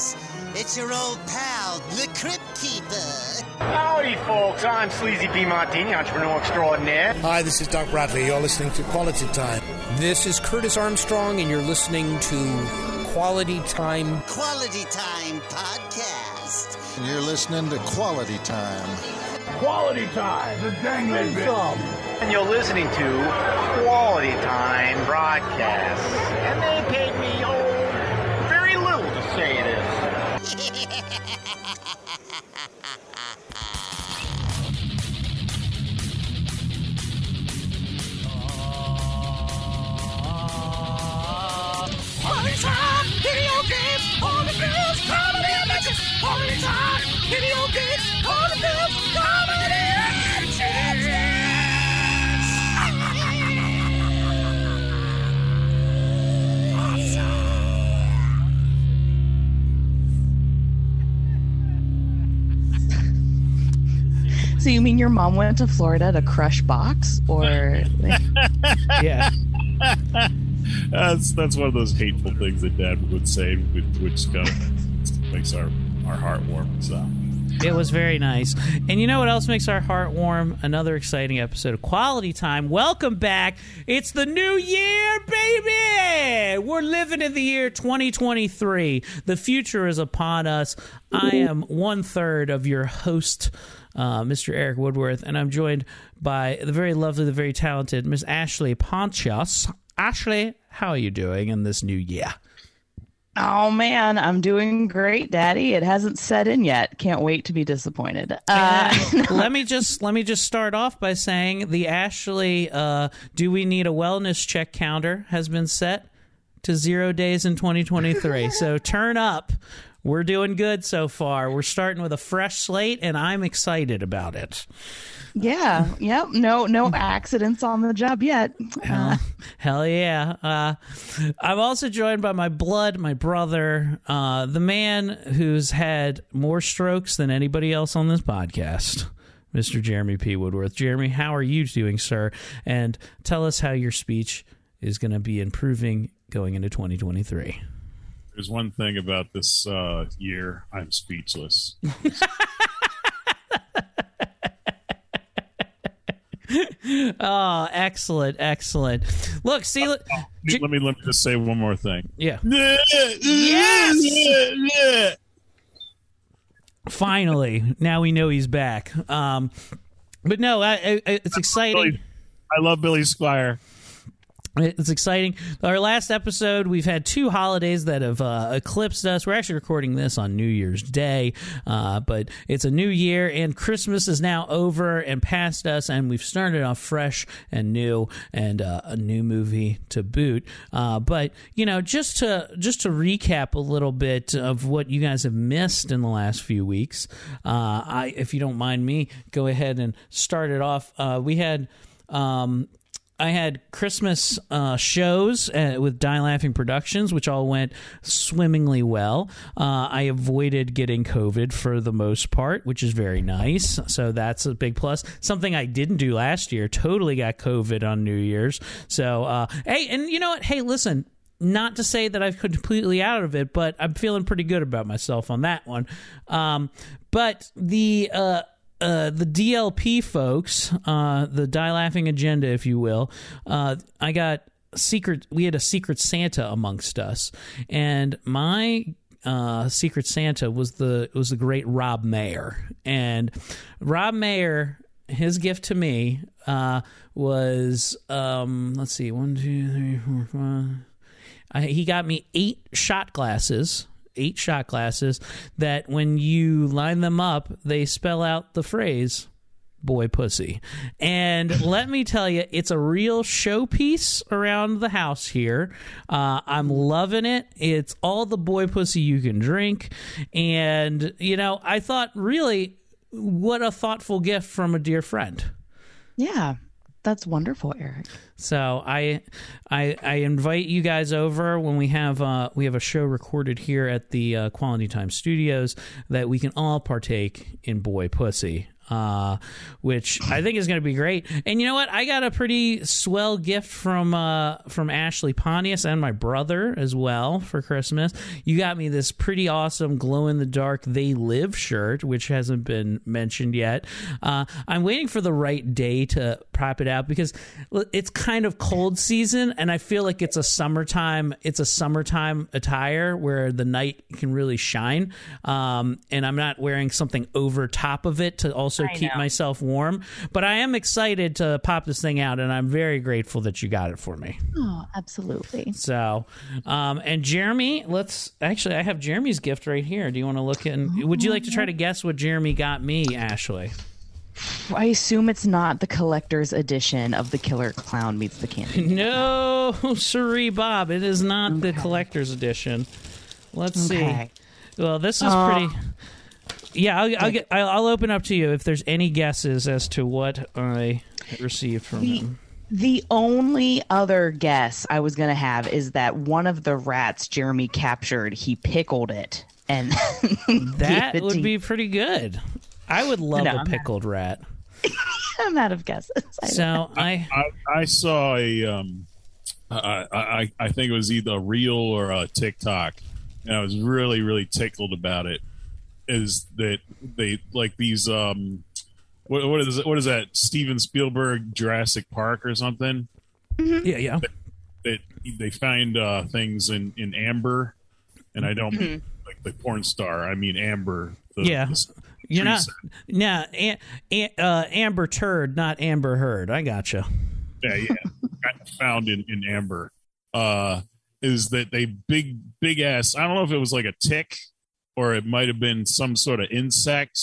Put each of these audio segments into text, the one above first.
guys. It's your old pal, the Crypt Keeper. Howdy, folks. I'm Sleazy P. Martini, entrepreneur extraordinaire. Hi, this is Doc Bradley. You're listening to Quality Time. This is Curtis Armstrong, and you're listening to Quality Time. Quality Time Podcast. And you're listening to Quality Time. Quality Time. The dangling And you're listening to Quality Time Broadcast. And they paid your mom went to Florida to crush box, or Yeah. That's that's one of those hateful things that Dad would say, which, which kind of makes our our heart warm. So It was very nice. And you know what else makes our heart warm? Another exciting episode of Quality Time. Welcome back. It's the new year, baby. We're living in the year 2023. The future is upon us. I am one third of your host, uh, Mr. Eric Woodworth, and I'm joined by the very lovely, the very talented Miss Ashley Pontius. Ashley, how are you doing in this new year? oh man, I'm doing great, Daddy. It hasn't set in yet. Can't wait to be disappointed. Uh, let me just let me just start off by saying the Ashley uh, do we need a wellness check counter has been set to zero days in 2023. so turn up. We're doing good so far. We're starting with a fresh slate, and I'm excited about it. yeah, yep. No, no accidents on the job yet. Uh, Hell yeah. Uh, I'm also joined by my blood, my brother, uh, the man who's had more strokes than anybody else on this podcast, Mr. Jeremy P. Woodworth. Jeremy, how are you doing, sir? And tell us how your speech is going to be improving going into 2023. There's one thing about this uh, year, I'm speechless. Oh, excellent, excellent. Look, see, look, let, me, let me let me just say one more thing. yeah. Yes. Finally, now we know he's back. Um, but no, I, I, it's exciting. I love Billy Squier. It's exciting. Our last episode, we've had two holidays that have uh, eclipsed us. We're actually recording this on New Year's Day, uh, but it's a new year, and Christmas is now over and past us, and we've started off fresh and new, and uh, a new movie to boot. Uh, but you know, just to just to recap a little bit of what you guys have missed in the last few weeks, uh, I, if you don't mind me, go ahead and start it off. Uh, we had. Um, I had Christmas uh, shows uh, with Die Laughing Productions, which all went swimmingly well. Uh, I avoided getting COVID for the most part, which is very nice. So that's a big plus. Something I didn't do last year. Totally got COVID on New Year's. So uh, hey, and you know what? Hey, listen. Not to say that I've completely out of it, but I'm feeling pretty good about myself on that one. Um, but the uh, the DLP folks, uh, the Die Laughing Agenda, if you will, uh, I got secret. We had a secret Santa amongst us, and my uh, secret Santa was the was the great Rob Mayer, and Rob Mayer. His gift to me uh, was um, let's see one two three four five. I, he got me eight shot glasses eight shot glasses that when you line them up, they spell out the phrase boy pussy. And let me tell you, it's a real showpiece around the house here. Uh, I'm loving it. It's all the boy pussy you can drink. And, you know, I thought, really, what a thoughtful gift from a dear friend. yeah, that's wonderful, Eric. So I, I, I invite you guys over when we have uh, we have a show recorded here at the uh, Quality Time Studios that we can all partake in boy pussy. Uh, which I think is going to be great. And you know what? I got a pretty swell gift from uh, from Ashley Pontius and my brother as well for Christmas. You got me this pretty awesome glow in the dark They Live shirt, which hasn't been mentioned yet. Uh, I'm waiting for the right day to prop it out because it's kind of cold season, and I feel like it's a summertime. It's a summertime attire where the night can really shine. Um, and I'm not wearing something over top of it to also I keep know. myself warm. But I am excited to pop this thing out, and I'm very grateful that you got it for me. Oh, absolutely. So, um, and Jeremy, let's actually, I have Jeremy's gift right here. Do you want to look in? Would you like to try to guess what Jeremy got me, Ashley? I assume it's not the collector's edition of the Killer Clown meets the Candy. No, sorry, Bob. It is not the collector's edition. Let's Okay. see. Well, this is Uh, pretty. Yeah, I'll, I'll, get, I'll, I'll open up to you if there's any guesses as to what I received from The- him. The only other guess I was going to have is that one of the rats Jeremy captured, he pickled it. And That it would to be pretty good. I would love No, a I'm pickled rat. I'm out of guesses. I don't So I, I, I saw a um, I, I I think it was either a reel or a TikTok, and I was really really tickled about it. Is that they like these um, what what is what is that Steven Spielberg Jurassic Park or something? yeah, yeah. That they find uh, things in in amber, and I don't mean like the porn star. I mean amber. The, Yeah. the You're not, sap. nah, an, an, uh, Amber Turd, not Amber Heard. I gotcha. yeah, yeah, found in in amber. Uh, is that they big big ass? I don't know if it was like a tick or it might have been some sort of insect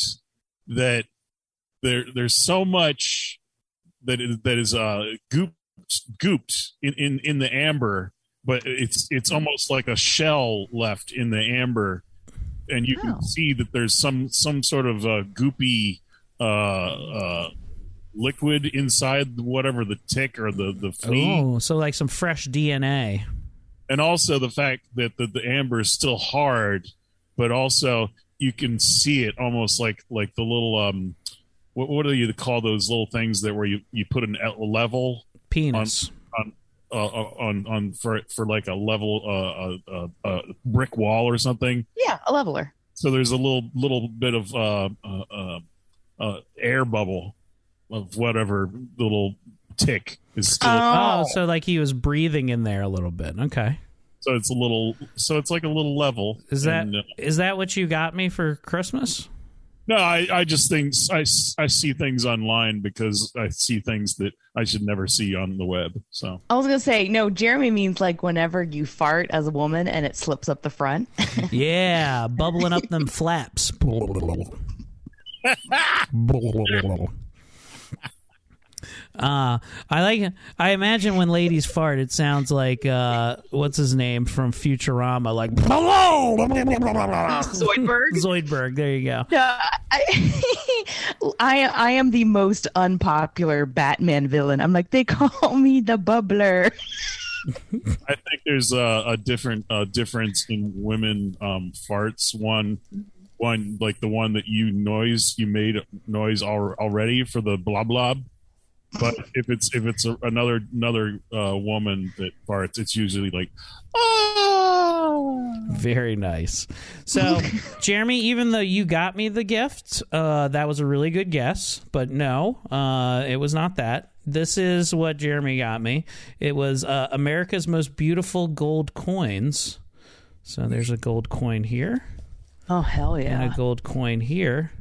that there there's so much that is, that is uh gooped gooped in, in in the amber, but it's it's almost like a shell left in the amber, and you Oh. can see that there's some some sort of uh, goopy uh uh liquid inside whatever the tick or the the flea Oh, so like some fresh DNA. and also the fact that the, the amber is still hard but also you can see it almost like like the little um what, what do you call those little things that where you you put an a level Penis. on uh, on on for for like a level uh, uh, uh, uh brick wall or something Yeah, a leveler. so there's a little little bit of uh uh, uh, uh air bubble of whatever little tick is still Oh, so like he was breathing in there a little bit. Okay. So it's a little so it's like a little level Is that is And, uh, that what you got me for Christmas? No, I, I just think I, I see things online because I see things that I should never see on the web. So I was going to say, no, Jeremy means like whenever you fart as a woman and it slips up the front. Yeah, bubbling up them flaps. Uh, I like. I imagine when ladies fart, it sounds like uh, what's his name from Futurama, like Zoidberg. Zoidberg. There you go. No, I, I I am the most unpopular Batman villain. I'm like they call me the bubbler. I think there's a, a different uh, difference in women um, farts. One, one like the one that you noise you made noise al- already for the blah blah. But if it's if it's a, another another uh, woman that farts, it's usually like oh, Very nice. So, Jeremy, even though you got me the gift, uh, that was a really good guess, but no, uh, it was not that. This is what Jeremy got me. It was uh, America's most beautiful gold coins. So there's a gold coin here Oh hell yeah! and a gold coin here.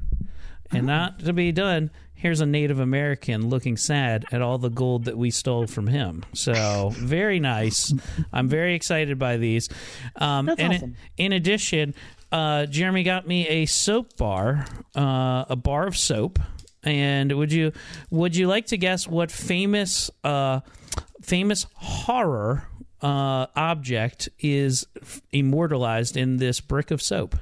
And not to be done, here's a Native American looking sad at all the gold that we stole from him. So very nice. I'm very excited by these. Um, That's and awesome. in addition, uh, Jeremy got me a soap bar, uh, a bar of soap. And would you would you like to guess what famous uh, famous horror uh, object is f- immortalized in this brick of soap?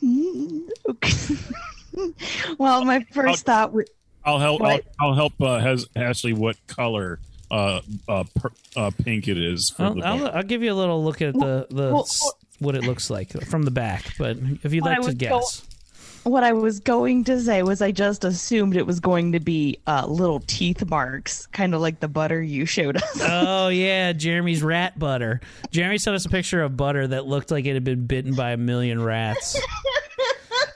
well, my first thought was I'll help. I'll, I'll help. Uh, has Ashley what color uh, uh, per, uh, pink it is for I'll, the I'll, I'll give you a little look at the, the well, s- what it looks like from the back, but if you'd like to was guess, what I was going to say was I just assumed it was going to be uh, little teeth marks, kind of like the butter you showed us. oh yeah, Jeremy's rat butter. Jeremy sent us a picture of butter that looked like it had been bitten by a million rats.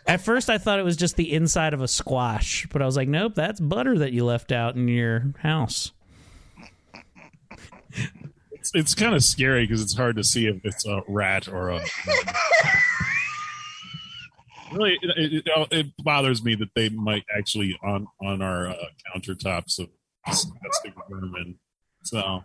At first, I thought it was just the inside of a squash, but I was like, nope, that's butter that you left out in your house. It's, it's kind of scary because it's hard to see if it's a rat or a. really, it, it, it bothers me that they might actually on on our uh, countertops of disgusting vermin. So,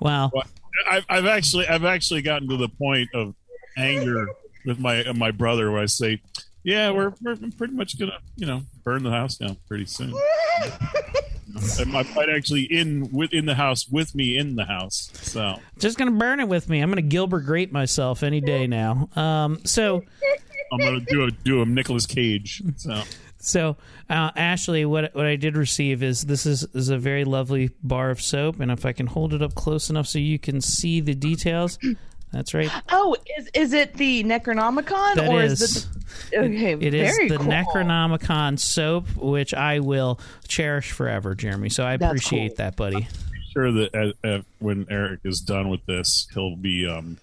wow, But I've I've actually I've actually gotten to the point of anger with my uh, my brother where I say, "Yeah, we're we're pretty much gonna you know burn the house down pretty soon." I might actually in within the house with me in the house. So Just gonna burn it with me. I'm gonna Gilbert Grape myself any day now. Um, so I'm gonna do a do a Nicolas Cage. So So, uh, Ashley, what what I did receive is this is, is a very lovely bar of soap, and if I can hold it up close enough so you can see the details, that's right. Oh, is is it the Necronomicon That or is, is, it? Okay, it is the cool. Necronomicon soap, which I will cherish forever, Jeremy. So I That's appreciate cool. that, buddy. sure that uh, uh, when Eric is done with this, he'll be um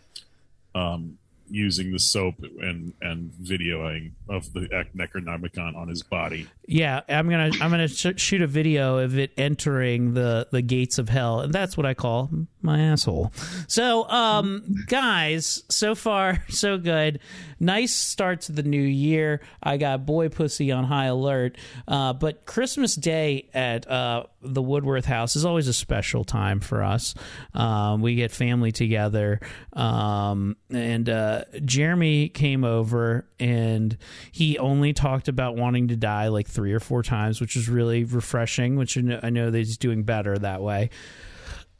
um using the soap and and videoing of the Necronomicon on his body. Yeah, I'm gonna I'm gonna sh- shoot a video of it entering the the gates of hell, and that's what I call my asshole. So, um, guys, so far so good. Nice start to the new year. I got boy pussy on high alert, uh, but Christmas Day at uh, the Woodworth House is always a special time for us. Um, we get family together, um, and uh, Jeremy came over and he only talked about wanting to die like three or four times, which was really refreshing. Which I know, that he's doing better that way.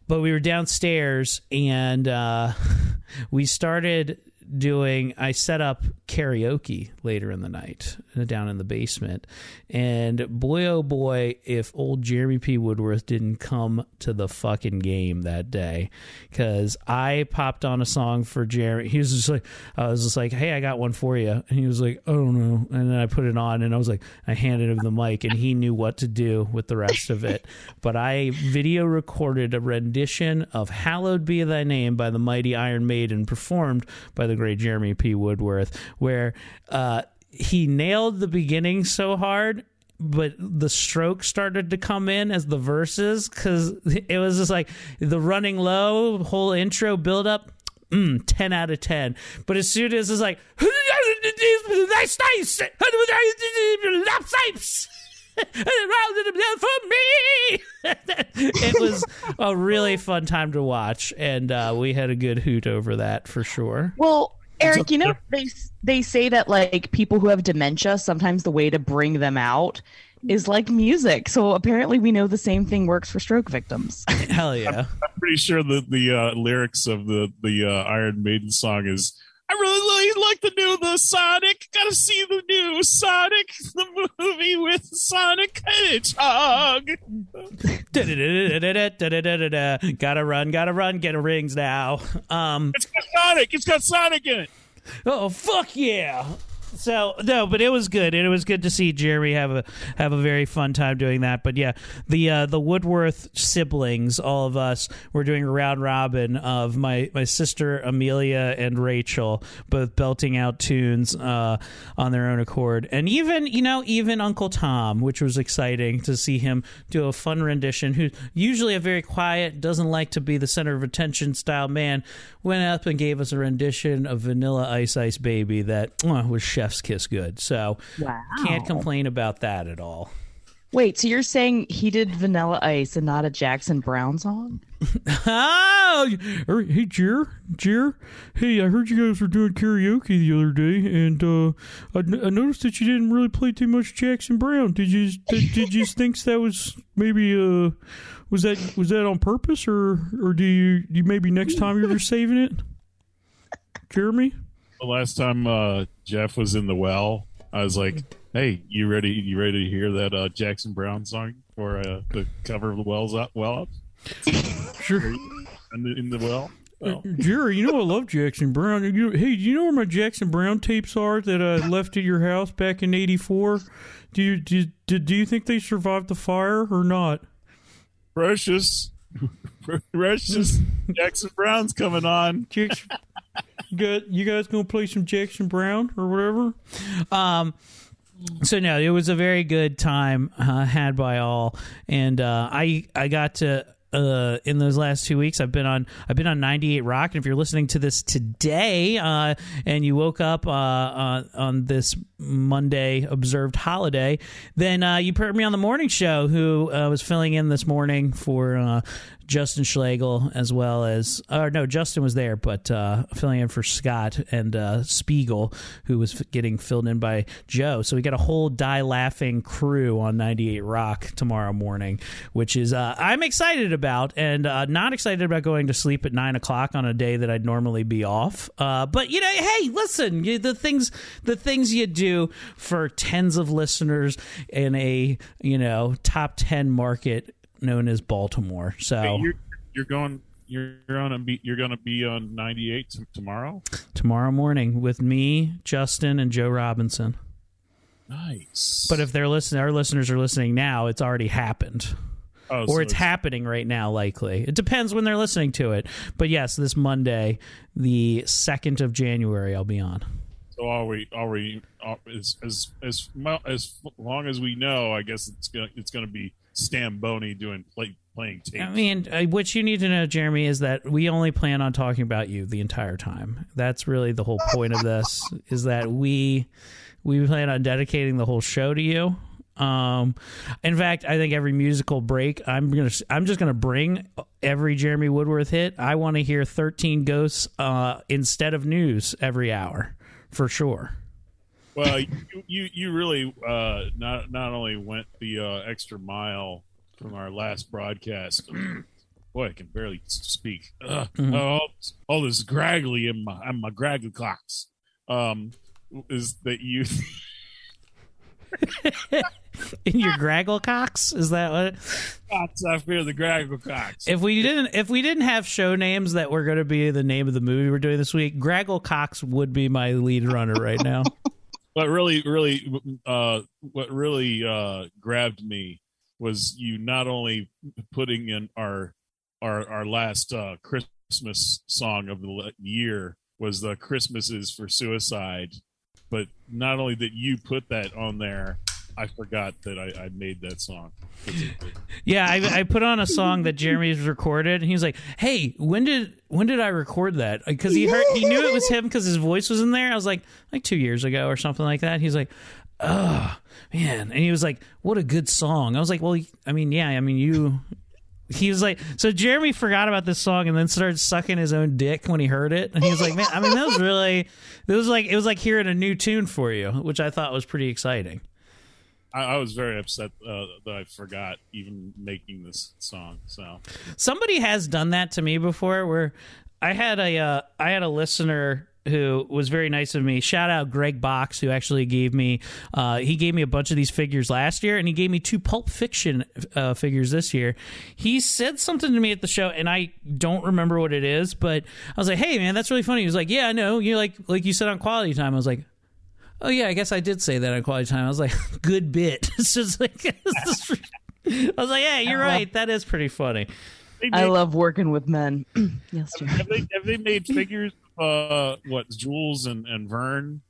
But we were downstairs and uh, we started doing. I set up karaoke later in the night uh, down in the basement, and boy oh boy, if old Jeremy P. Woodworth didn't come to the fucking game that day, because I popped on a song for Jeremy. He was just like, I was just like, hey, I got one for you, and he was like, I don't know, and then I put it on, and I was like, I handed him the mic, and he knew what to do with the rest of it. But I video recorded a rendition of "Hallowed Be Thy Name" by the mighty Iron Maiden, performed by the great Jeremy P. Woodworth, where uh, he nailed the beginning so hard but the stroke started to come in as the verses because it was just like the running low whole intro build up mm, 10 out of 10 but as soon as it's like nice nice for me it was a really fun time to watch and uh, we had a good hoot over that for sure Well, Eric, you know they they say that like people who have dementia, sometimes the way to bring them out is like music. So apparently, we know the same thing works for stroke victims. hell yeah I'm pretty sure that the uh, lyrics of the the uh, Iron Maiden song is. I really really like the new the Sonic. Gotta see the new Sonic, the movie with Sonic and Hedgehog. gotta run, gotta run, get a rings now. Um, It's got Sonic. It's got Sonic in it. oh fuck yeah! So no, but it was good. It was good to see Jeremy have a have a very fun time doing that. But yeah, the uh, the Woodworth siblings, all of us, were doing a round robin of my my sister Amelia and Rachel, both belting out tunes uh, on their own accord, and even you know even Uncle Tom, which was exciting to see him do a fun rendition. Who's usually a very quiet, doesn't like to be the center of attention style man, went up and gave us a rendition of Vanilla Ice Ice Baby that uh, was chef's kiss good. So Wow. can't complain about that at all. Wait, so you're saying he did Vanilla Ice and not a Jackson Browne song? Oh, er, hey, Jer, Jer. Hey, I heard you guys were doing karaoke the other day, and uh, I, n- I noticed that you didn't really play too much Jackson Browne. Did you? Did, did you think that was maybe uh, was that was that on purpose, or or do you you maybe next time you're saving it, Jeremy? The last time uh, Jeff was in the well, I was like, "Hey, you ready? You ready to hear that uh, Jackson Browne song for uh, the cover of the Wells Up? Well up Sure. in the, in the well." Well, Jerry, you know I love Jackson Browne. You, hey, do you know where my Jackson Browne tapes are that I left at your house back in '84? Do you do, do, do you think they survived the fire or not? precious, precious Jackson Browne's coming on. Jackson, you guys, you guys gonna play some Jackson Browne or whatever? Um. So no, it was a very good time uh, had by all, and uh, I I got to uh, in those last two weeks. I've been on I've been on 98 Rock, and if you're listening to this today uh, and you woke up uh, on, on this Monday observed holiday, then uh, you heard me on the morning show, who uh, was filling in this morning for uh, Justin Schlegel as well as or no, Justin was there, but uh, filling in for Scott and uh, Spiegel, who was f- getting filled in by Joe. So we got a whole die laughing crew on 98 Rock tomorrow morning, which is uh, I'm excited about and uh, not excited about going to sleep at nine o'clock on a day that I'd normally be off. Uh, but you know, hey, listen, you, the things the things you do for tens of listeners in a you know top ten market known as Baltimore. So Hey, you're, you're going. You're on a be, you're going to be on 98 t- tomorrow. tomorrow morning with me, Justin, and Joe Robinson. Nice. But if they're listening, our listeners are listening now. It's already happened. Oh, or so it's, it's- happening right now, likely. It depends when they're listening to it. But yes, this Monday, the 2nd of January, I'll be on. So are we? Are we? Are, as as as as long as we know, I guess it's gonna it's gonna be Stamboni doing play, playing tape. I mean, uh, what you need to know, Jeremy, is that we only plan on talking about you the entire time. That's really the whole point of this. Is that we we plan on dedicating the whole show to you. Um, in fact, I think every musical break, I'm gonna, I'm just gonna bring every Jeremy Woodworth hit. I want to hear 13 Ghosts uh, instead of news every hour, for sure. Well, you you, you really uh, not not only went the uh, extra mile from our last broadcast. Boy, I can barely s- speak. Ugh. Mhm. Oh, all this graggly in my in my graggly clocks. Um, is that you? In your Graggle Cox, is that what? Cocks, I fear the graggly cocks. If we didn't, if we didn't have show names that were going to be the name of the movie we're doing this week, Graggle Cox would be my lead runner right now. what really really uh what really uh grabbed me was you not only putting in our our our last uh christmas song of the year was the Christmases for suicide but not only that you put that on there i forgot that i, I made that song yeah, I, I put on a song that Jeremy's recorded, and he's like, "Hey, when did when did I record that?" Because he heard he knew it was him because his voice was in there. I was like, like two years ago or something like that. He's like, "Oh man," and he was like, "What a good song." I was like, "Well, I mean, yeah, I mean you." He was like, so Jeremy forgot about this song and then started sucking his own dick when he heard it, and he was like, "Man, I mean, that was really, it was like, it was like hearing a new tune for you, which I thought was pretty exciting." I, I was very upset uh, that i forgot even making this song so Somebody has done that to me before where I had a uh, I had a listener who was very nice of me. Shout out Greg Box who actually gave me uh, he gave me a bunch of these figures last year and he gave me two Pulp Fiction uh, figures this year. He said something to me at the show and I don't remember what it is, but I was like, "Hey man, that's really funny." He was like, "Yeah, I know. You like like you said on Quality Time." I was like, Oh yeah, I guess I did say that on quality time. I was like, good bit. It's just like it's just- I was like, yeah, you're right. That is pretty funny. They I love working with men. yes, Jerry. have they have they made figures of uh what Jules and and Vern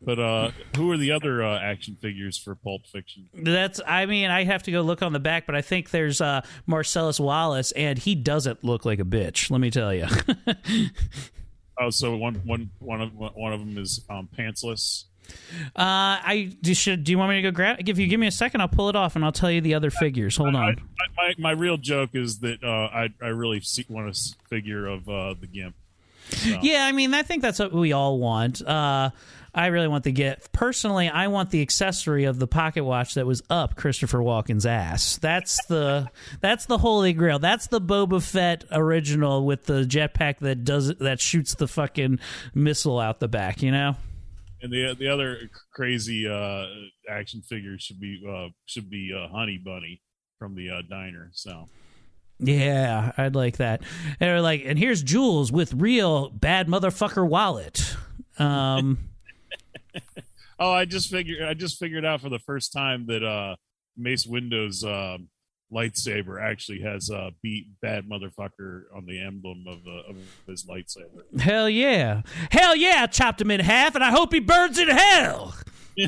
but uh who are the other uh, action figures for Pulp Fiction That's. I mean, I have to go look on the back, but I think there's uh, Marcellus Wallace, and he doesn't look like a bitch. Let me tell you. oh so one one one of one of them is um pantsless Uh, I do, should. Do you want me to go grab? If you give me a second, I'll pull it off and I'll tell you the other figures. Hold on. I, my my real joke is that uh I I really want a figure of uh the gimp So, Yeah, I mean, I think that's what we all want. Uh, I really want the gift. Personally, I want the accessory of the pocket watch that was up Christopher Walken's ass. That's the that's the holy grail. That's the Boba Fett original with the jetpack that does that shoots the fucking missile out the back. You know. And the the other crazy uh action figure should be uh should be uh Honey Bunny from the uh, diner so Yeah, I'd like that. And they're like, and here's Jules with real bad motherfucker wallet. Um, Oh, I just figured I just figured out for the first time that uh Mace Windu's um lightsaber actually has uh beat bad motherfucker on the emblem of, uh, of his lightsaber. hell yeah, hell yeah! I chopped him in half, and I hope he burns in hell.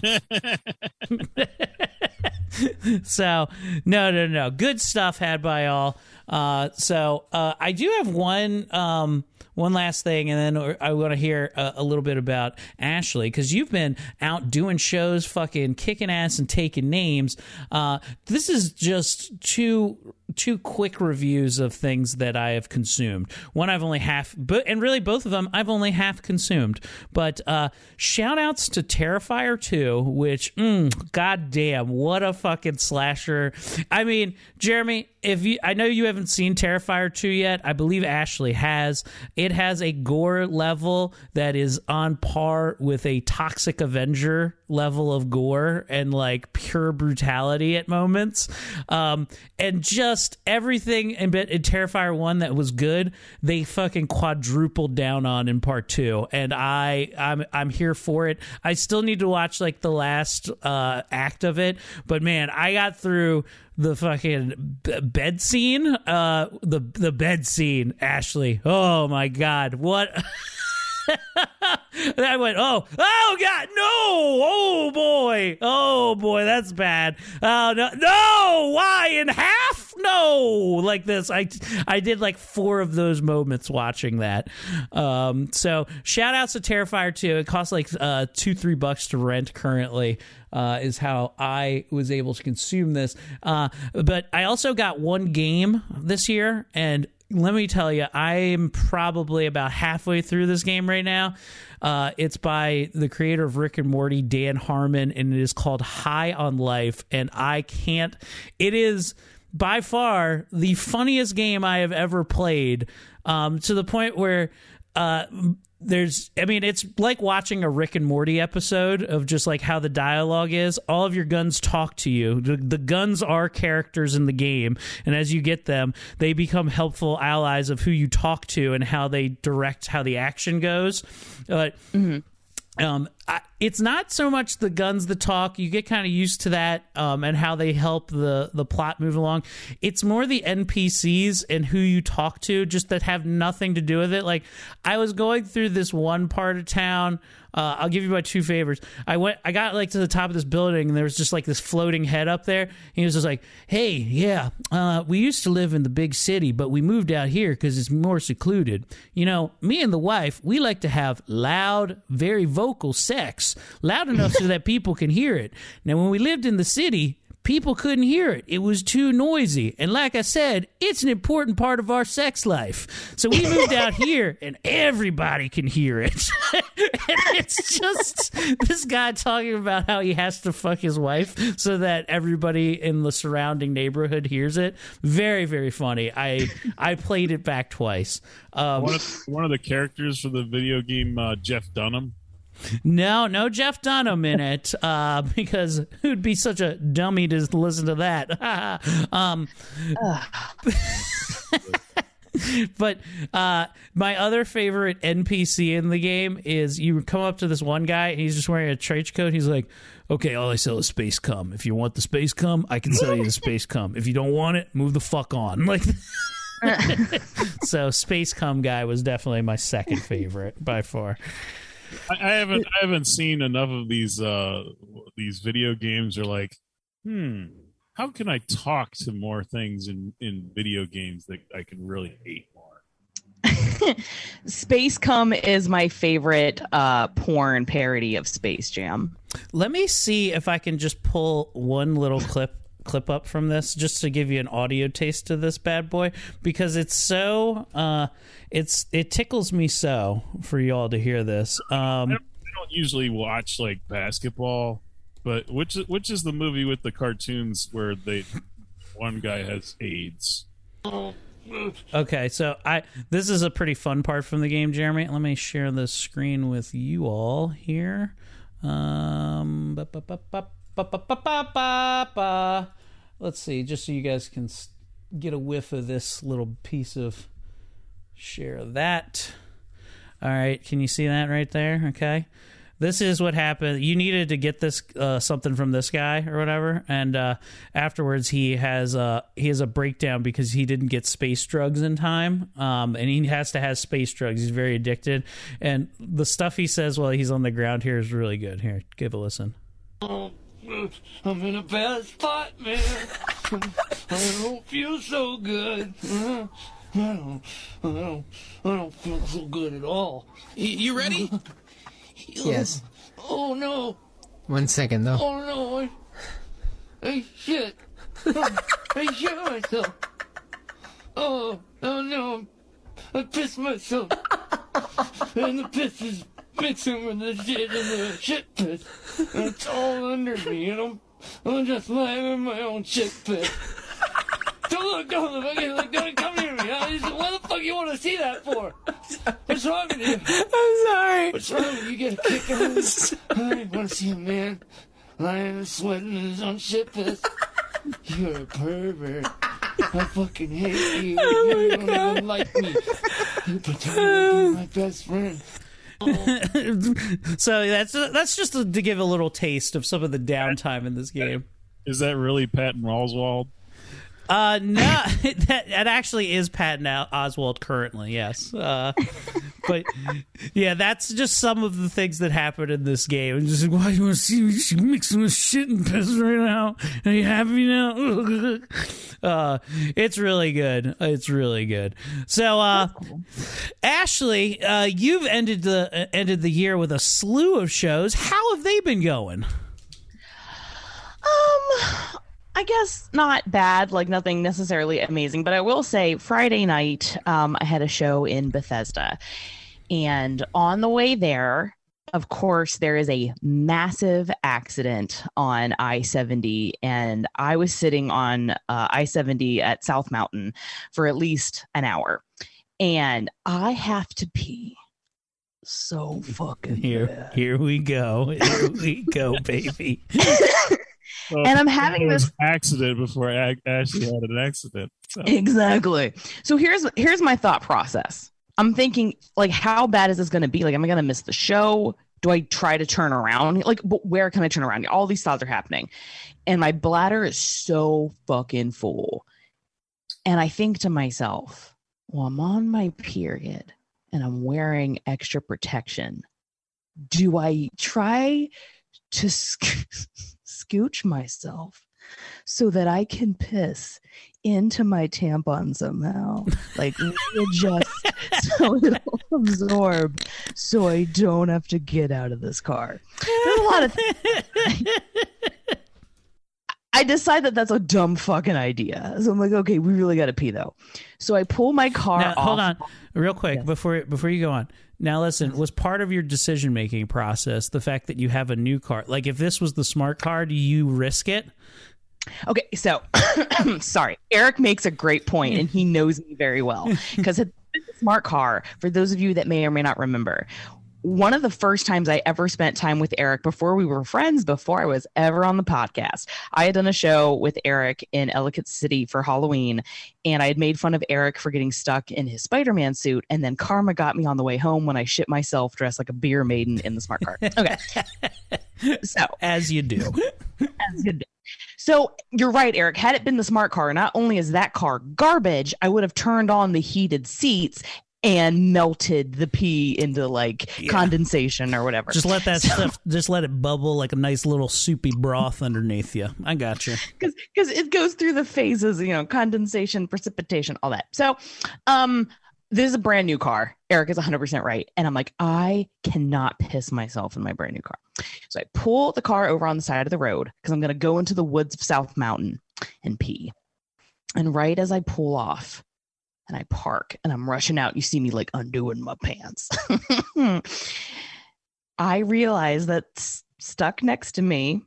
so no no no good stuff had by all uh so uh i do have one um one last thing and then i want to hear a, a little bit about ashley because you've been out doing shows fucking kicking ass and taking names. Uh this is just two two quick reviews of things that I have consumed. One I've only half, but and really both of them I've only half consumed. But uh, shout outs to Terrifier 2, which, mm, god damn, what a fucking slasher. I mean, Jeremy, if you, I know you haven't seen Terrifier 2 yet. I believe Ashley has. It has a gore level that is on par with a Toxic Avenger level of gore and like pure brutality at moments. Um, and just everything in, in Terrifier 1 that was good, they fucking quadrupled down on in part 2. And I I'm I'm here for it. I still need to watch like the last uh act of it, but man, I got through the fucking bed scene uh the the bed scene ashley oh my god what and I went, oh, oh God, no, oh boy, oh boy, that's bad. Oh no, no, why in half? No, like this. I I did like four of those moments watching that. Um, so shout outs to Terrifier 2. It costs like uh two three bucks to rent currently. Uh, is how I was able to consume this. Uh, but I also got one game this year, and let me tell you, I'm probably about halfway through this game right now. Uh, it's by the creator of Rick and Morty, Dan Harmon, and it is called High on Life. And I can't, it is by far the funniest game I have ever played um, to the point where. Uh, there's i mean it's like watching a rick and morty episode of just like how the dialogue is. All of your guns talk to you. The, the, guns are characters in the game. And as you get them they become helpful allies of who you talk to and how they direct how the action goes. But um, I, it's not so much the guns that talk. You get kind of used to that um, and how they help the the plot move along. It's more the NPCs and who you talk to, just that have nothing to do with it. Like I was going through this one part of town. Uh, I'll give you my two favors. I went, I got like to the top of this building, and there was just like this floating head up there. He was just like, "Hey, yeah, uh, we used to live in the big city, but we moved out here because it's more secluded. You know, me and the wife, we like to have loud, very vocal sex, loud enough so that people can hear it. Now, when we lived in the city." People couldn't hear it. It was too noisy. And like I said, it's an important part of our sex life. So we moved out here and everybody can hear it. and it's just this guy talking about how he has to fuck his wife so that everybody in the surrounding neighborhood hears it. Very, very funny. I I played it back twice. Um, One of, one of the characters for the video game, uh, Jeff Dunham. No, no Jeff Dunham in it, uh, because who'd be such a dummy to listen to that? um, but uh, my other favorite NPC in the game is you come up to this one guy and he's just wearing a trench coat. He's like, "Okay, all I sell is space cum. If you want the space cum, I can sell you the space cum. If you don't want it, move the fuck on." Like. so space cum guy was definitely my second favorite by far I, I haven't I haven't seen enough of these uh these video games. Are like, hmm, how can I talk to more things in in video games that I can really hate more? Space Cum is my favorite uh, porn parody of Space Jam. Let me see if I can just pull one little clip clip up from this just to give you an audio taste of this bad boy because it's so uh it's it tickles me so for y'all to hear this. Um I don't, I don't usually watch like basketball, but which which is the movie with the cartoons where they one guy has AIDS? okay so i this is a pretty fun part from the game jeremy. Let me share the screen with you all here. Um ba, ba, ba, ba, ba, ba, ba, ba, ba, let's see just so you guys can get a whiff of this little piece of share that. All right, can you see that right there? Okay. This is what happened. You needed to get this uh, something from this guy or whatever, and uh, afterwards he has a he has a breakdown because he didn't get space drugs in time, um, and he has to have space drugs. He's very addicted, and the stuff he says while he's on the ground here is really good. Here, give a listen. I'm in a bad spot, man. I don't feel so good. I don't, I don't, I don't feel so good at all. You ready? Yes. Oh no! One second though. Oh no! I, I shit! I shit myself! Oh, oh no! I pissed myself! and the piss is mixing with the shit and the shit pit. And it's all under me, and I'm, I'm just lying in my own shit pit. Don't look, don't look, don't, don't come near me. I just, what the fuck you want to see that for? What's wrong with you? I'm sorry. What's wrong with you? You get a kick out of this? I want to see a man lying and sweating in his own shit piss. You're a pervert. I fucking hate you. Oh you don't even like me. You pretend to be my best friend. so that's that's just to, give a little taste of some of the downtime in this game. Is that really Patton Oswalt? Uh, no, that, that actually is Patton Oswalt currently. Yes, uh, but yeah, that's just some of the things that happen in this game. And just like, why do you want to see me mixing with shit and piss right now? Are you happy now? uh, it's really good. It's really good. So, uh, Ashley, uh, you've ended the uh, ended the year with a slew of shows. How have they been going? Um, I guess not bad, like nothing necessarily amazing, but I will say Friday night, um, I had a show in Bethesda. And on the way there, of course, there is a massive accident on I 70. And I was sitting on uh, I 70 at South Mountain for at least an hour. And I have to pee so fucking Here, bad. here we go. Here we go, baby. And I'm having this- accident before I actually had an accident. So. Exactly. So here's here's my thought process. I'm thinking like how bad is this going to be? Like am I going to miss the show? Do I try to turn around? Like but where can I turn around? All these thoughts are happening. And my bladder is so fucking full. And I think to myself, well, I'm on my period and I'm wearing extra protection. Do I try to scooch myself so that I can piss into my tampon somehow? Like just so it'll absorb so I don't have to get out of this car. There's a lot of I decide that that's a dumb fucking idea. So I'm like, okay, we really got to pee though. So I pull my car Now, off. hold on, real quick before before you go on. Now, listen, was part of your decision making process the fact that you have a new car? Like, if this was the smart car, do you risk it? Okay, so sorry. Eric makes a great point, and he knows me very well because smart car. For those of you that may or may not remember, one of the first times I ever spent time with Eric before we were friends, before I was ever on the podcast, I had done a show with Eric in Ellicott City for Halloween, and I had made fun of Eric for getting stuck in his Spider Man suit. And then Karma got me on the way home when I shit myself dressed like a beer maiden in the smart car. Okay. so, as you do. as you do. So you're right, Eric. Had it been the smart car, not only is that car garbage, I would have turned on the heated seats and melted the pee into like condensation or whatever. Just let that stuff. Just let it bubble like a nice little soupy broth underneath you. I got you. because because it goes through the phases, you know, condensation, precipitation, all that. So, um, this is a brand new car. Eric is 100% right. And I'm like, I cannot piss myself in my brand new car. So I pull the car over on the side of the road because I'm going to go into the woods of South Mountain and pee. And right as I pull off and I park and I'm rushing out, you see me like undoing my pants. I realize that stuck next to me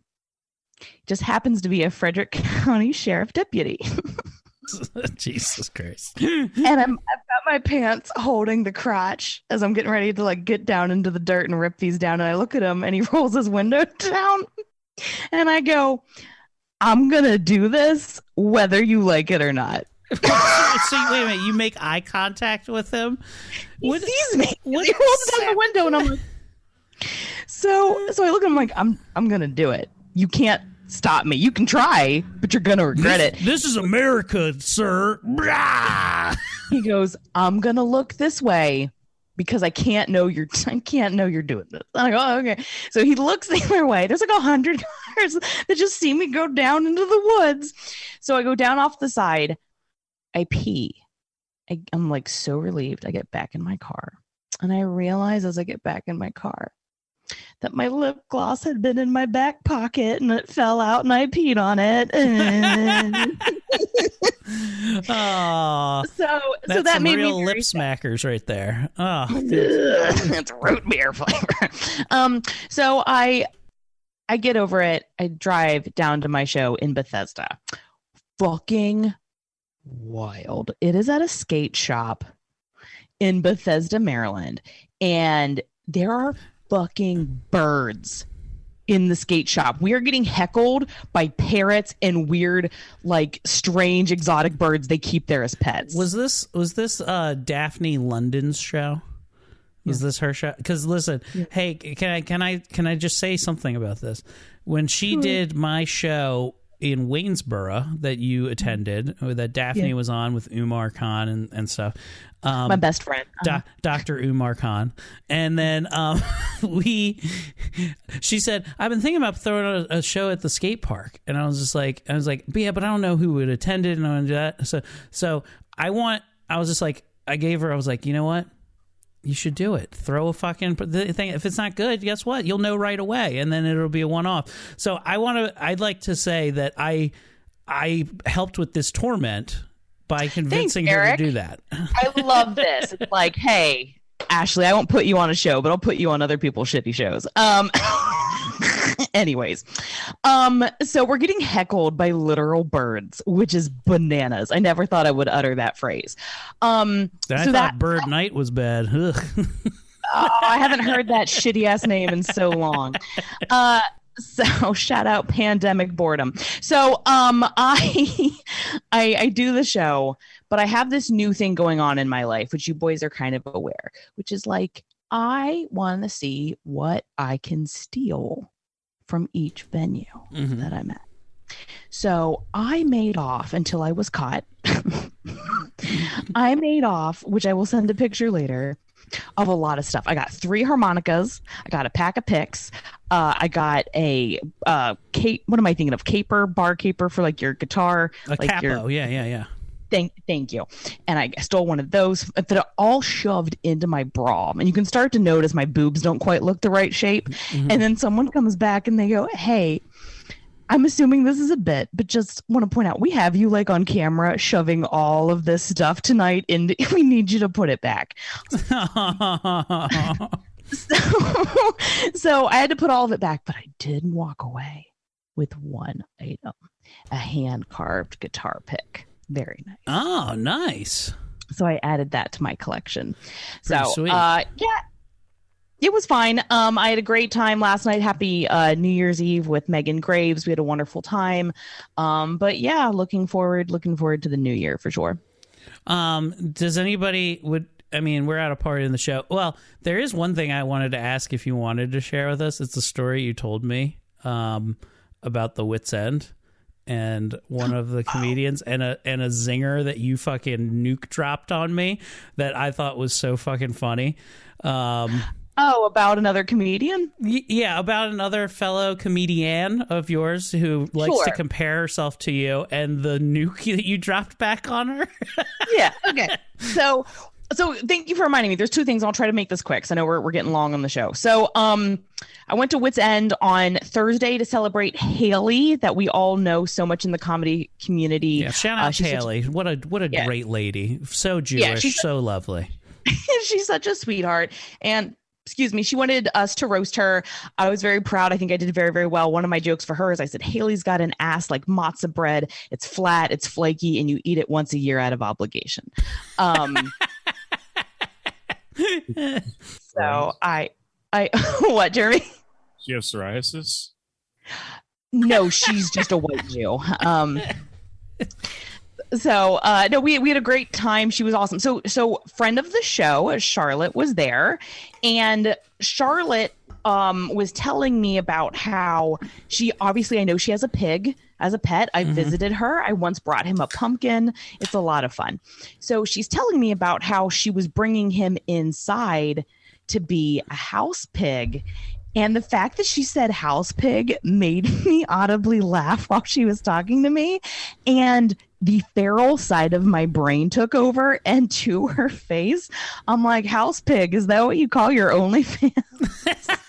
just happens to be a Frederick County Sheriff deputy. Jesus Christ. and I'm I've got my pants holding the crotch as I'm getting ready to like get down into the dirt and rip these down. And I look at him and he rolls his window down. And I go, I'm gonna do this whether you like it or not. so wait a minute, you make eye contact with him. He sees me. he rolls down the window, and I'm like, so so I look at him like I'm I'm gonna do it. You can't stop me. You can try, but you're gonna regret it. This is America, sir. He goes, I'm gonna look this way because I can't know you're I can't know you're doing this. I'm like, oh, okay. So he looks the other way. There's like a hundred cars that just see me go down into the woods. So I go down off the side. I pee. I, I'm like so relieved. I get back in my car. And I realize as I get back in my car that my lip gloss had been in my back pocket and it fell out and I peed on it. Oh, so so that's that some made real me lip very smackers right there. Oh, it's root beer flavor. Um, so I I get over it. I drive down to my show in Bethesda. Fucking wild. It is at a skate shop in Bethesda, Maryland, and there are fucking birds in the skate shop. We are getting heckled by parrots and weird, like strange exotic birds they keep there as pets. was this was this uh Daphne London's show? Was this her show? Because listen, hey, can I can I can I just say something about this? When she did my show in Waynesboro that you attended, that Daphne Yeah. was on with Umar Khan and, and stuff. Um, my best friend. Do- Dr. Umar Khan. And then um, we, she said, I've been thinking about throwing a, a show at the skate park. And I was just like, I was like, but yeah, but I don't know who would attend it and I want to do that. So, so I want, I was just like, I gave her, I was like, you know what? You should do it. Throw a fucking thing. If it's not good, guess what? You'll know right away, and then it'll be a one-off. So I want to. I'd like to say that I, I helped with this torment by convincing her to do that. I love this. It's like, hey, Ashley, I won't put you on a show, but I'll put you on other people's shitty shows. Um anyways. Um so we're getting heckled by literal birds, which is bananas. I never thought I would utter that phrase. Um I so thought that Bird Night was bad. Oh, I haven't heard that shitty ass name in so long. Uh, so shout out pandemic boredom. So um, I, I I do the show, but I have this new thing going on in my life, which you boys are kind of aware, which is like I want to see what I can steal from each venue Mhm. that I'm at. So I made off until I was caught. I made off, which I will send a picture later, of a lot of stuff. I got three harmonicas. I got a pack of picks. Uh, I got a uh, cape. What am I thinking of? Caper, bar caper for like your guitar, A like capo. your Yeah, yeah, yeah. Thank, thank you. And I stole one of those that are all shoved into my bra. And you can start to notice my boobs don't quite look the right shape. Mm-hmm. And then someone comes back and they go, Hey, I'm assuming this is a bit, but just want to point out we have you like on camera shoving all of this stuff tonight and we need you to put it back. So, so I had to put all of it back, but I did walk away with one item a hand carved guitar pick. Very nice. oh, nice. So I added that to my collection. Pretty so sweet. uh yeah. It was fine. Um, I had a great time last night. Happy uh, New Year's Eve with Megan Graves. We had a wonderful time. Um, but yeah, looking forward, looking forward to the new year for sure. Um, does anybody would I mean, we're at a part in the show. Well, there is one thing I wanted to ask if you wanted to share with us. It's a story you told me um, about the Wits End and one of the comedians and a and a zinger that you fucking nuke dropped on me that I thought was so fucking funny. Um, Oh, about another comedian? y- yeah, about another fellow comedian of yours who likes to compare herself to you and the nuke that you dropped back on her. yeah. Okay. So, so thank you for reminding me. There's two things. I'll try to make this quick. 'cause I know we're we're getting long on the show. So, um, I went to Wits End on Thursday to celebrate Haley, that we all know so much in the comedy community. Yeah, shout out Uh, she's such- Haley. what a what a Yeah. great lady. So Jewish, she's- so lovely. she's such a sweetheart and excuse me she wanted us to roast her i was very proud i think i did very very well one of my jokes for her is i said haley's got an ass like matzo bread it's flat it's flaky and you eat it once a year out of obligation um so i i what jeremy? She have psoriasis? no she's just a white jew. Um so uh no we we had a great time. She was awesome. So so friend of the show charlotte was there. And charlotte um was telling me about how she obviously i know she has a pig as a pet i Mhm. visited her i once brought him a pumpkin it's a lot of fun so she's telling me about how she was bringing him inside to be a house pig and the fact that she said house pig made me audibly laugh while she was talking to me. And the feral side of my brain took over. And to her face, I'm like, house pig, is that what you call your OnlyFans?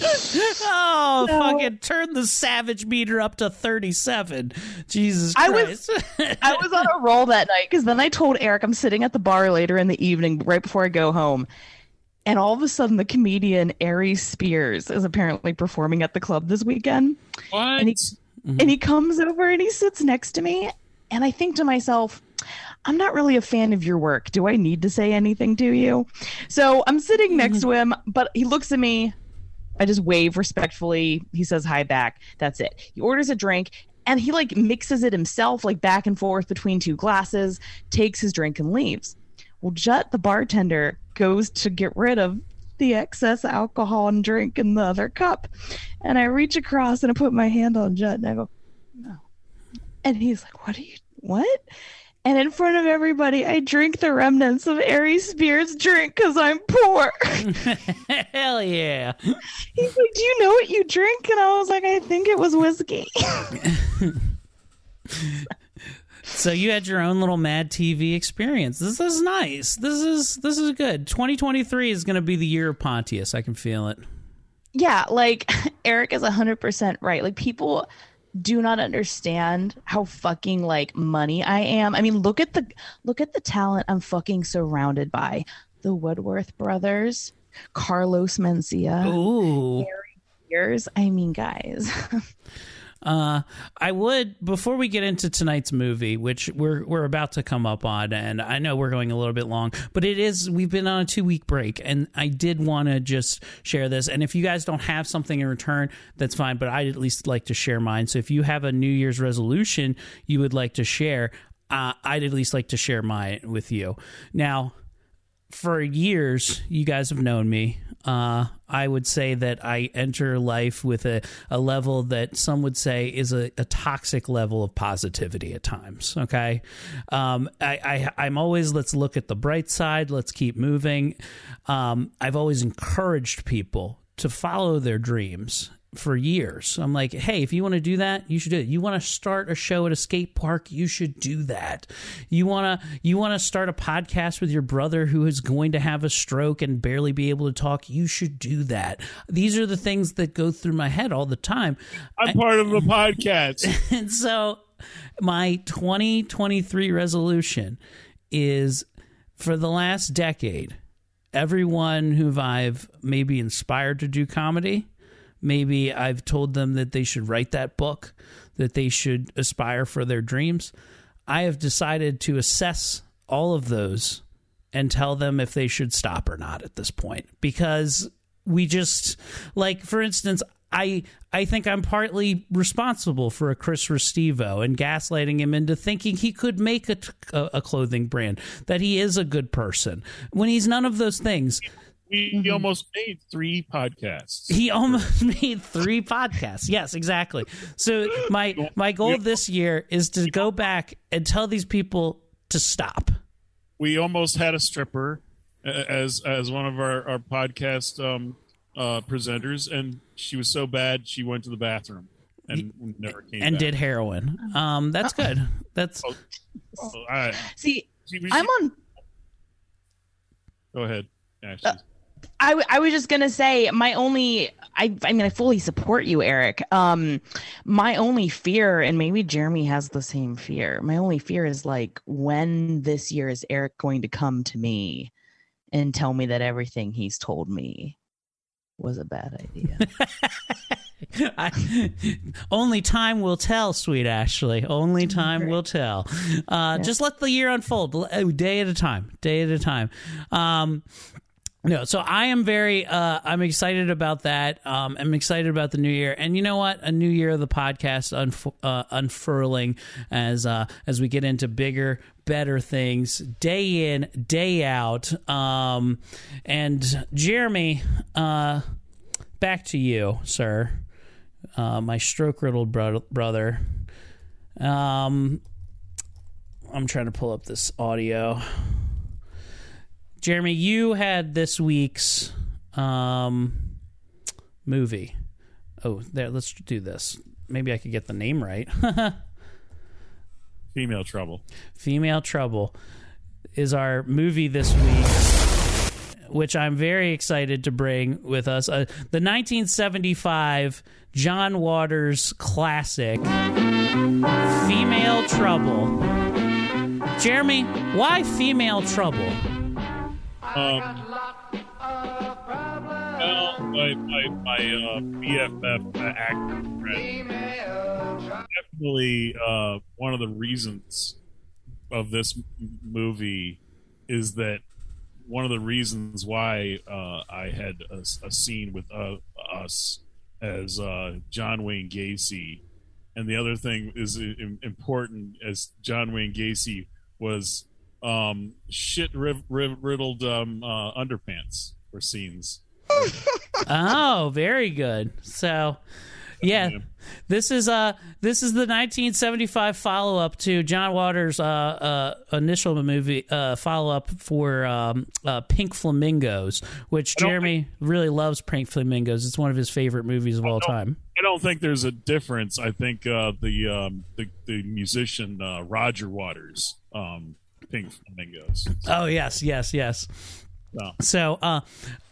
oh, No. fucking turn the savage meter up to 37. Jesus I was I was on a roll that night because then I told Eric I'm sitting at the bar later in the evening, right before I go home. And all of a sudden, the comedian Aries Spears is apparently performing at the club this weekend. What? And he, mm-hmm. and he comes over and he sits next to me. And I think to myself, I'm not really a fan of your work. Do I need to say anything to you? So I'm sitting next mm-hmm. to him, but he looks at me. I just wave respectfully. He says hi back. That's it. He orders a drink and he like mixes it himself, like back and forth between two glasses, takes his drink and leaves. Well, Jut, the bartender, goes to get rid of the excess alcohol and drink in the other cup. And I reach across and I put my hand on Jut and I go, no. And he's like, what are you, what? And in front of everybody, I drink the remnants of Aries Spears' drink because I'm poor. Hell yeah. He's like, Do you know what you drink? And I was like, I think it was whiskey. So you had your own little Mad TV experience. This is nice. This is this is good. 2023 is going to be the year of Pontius. I can feel it. yeah, like Eric is 100% right. Like, people do not understand how fucking like money I am. I mean, look at the look at the talent I'm fucking surrounded by. The Woodworth brothers, Carlos Mencia, Ooh. Years. I mean, guys. Uh, I would before we get into tonight's movie, which we're we're about to come up on, and I know we're going a little bit long, but it is we've been on a two week break, and I did want to just share this. And if you guys don't have something in return, that's fine. But I'd at least like to share mine. So if you have a New Year's resolution you would like to share, uh, I'd at least like to share mine with you. Now, for years, you guys have known me. Uh, I would say that I enter life with a, a level that some would say is a, a toxic level of positivity at times. Okay. Um, I, I, I'm always, let's look at the bright side, let's keep moving. Um, I've always encouraged people to follow their dreams for years. I'm like, hey, if you want to do that, you should do it. You want to start a show at a skate park, you should do that. You want to you want to start a podcast with your brother who is going to have a stroke and barely be able to talk, you should do that. These are the things that go through my head all the time. I'm part of the podcast. and so my 2023 resolution is for the last decade, everyone who I've maybe inspired to do comedy, maybe I've told them that they should write that book, that they should aspire for their dreams. I have decided to assess all of those and tell them if they should stop or not at this point because we just like for instance I I think I'm partly responsible for a Chris Restivo and gaslighting him into thinking he could make a, a, a clothing brand that he is a good person when he's none of those things. We almost made three podcasts. He almost made three podcasts. Yes, exactly. So my my goal this year is to go back and tell these people to stop. We almost had a stripper as as one of our our podcast um, uh, presenters, and she was so bad she went to the bathroom and never came and back. did heroin. Um, that's good. That's Oh, I- See, she- she- I'm on Go ahead, Ashley. I, w- I was just gonna say my only I I mean I fully support you Eric. Um my only fear and maybe Jeremy has the same fear. My only fear is like when this year is Eric going to come to me and tell me that everything he's told me was a bad idea. I, only time will tell, sweet Ashley. Only time will tell. Uh, Just let the year unfold, uh, day at a time, day at a time. Um, No, so I am very uh I'm excited about that. Um I'm excited about the new year. And you know what? A new year of the podcast unf- uh, unfurling as uh as we get into bigger, better things day in, day out. Um and Jeremy, uh back to you, sir. Uh my stroke-riddled bro- brother. Um I'm trying to pull up this audio. Jeremy, you had this week's um, movie. Oh, there. Let's do this. Maybe I could get the name right. Female Trouble. Female Trouble is our movie this week, which I'm very excited to bring with us. Uh, the 1975 John Waters classic, Female Trouble. Jeremy, why Female Trouble? Um, well, my my, my uh, BFF uh, actor friend, definitely uh, one of the reasons of this m- movie is that one of the reasons why uh, I had a, a scene with uh, us as uh, John Wayne Gacy, and the other thing is important as John Wayne Gacy was um, shit riv- riv- riddled um, uh, underpants for scenes. oh, very good. So, yeah, this is uh this is the 1975 follow up to John Waters' uh, uh initial movie uh follow up for um uh, Pink Flamingos, which Jeremy really loves. Pink Flamingos. It's one of his favorite movies of all time. I don't think there's a difference. I think uh, the um, the the musician uh, Roger Waters, um, Pink Flamingos. Oh yes, yes, yes. So, uh,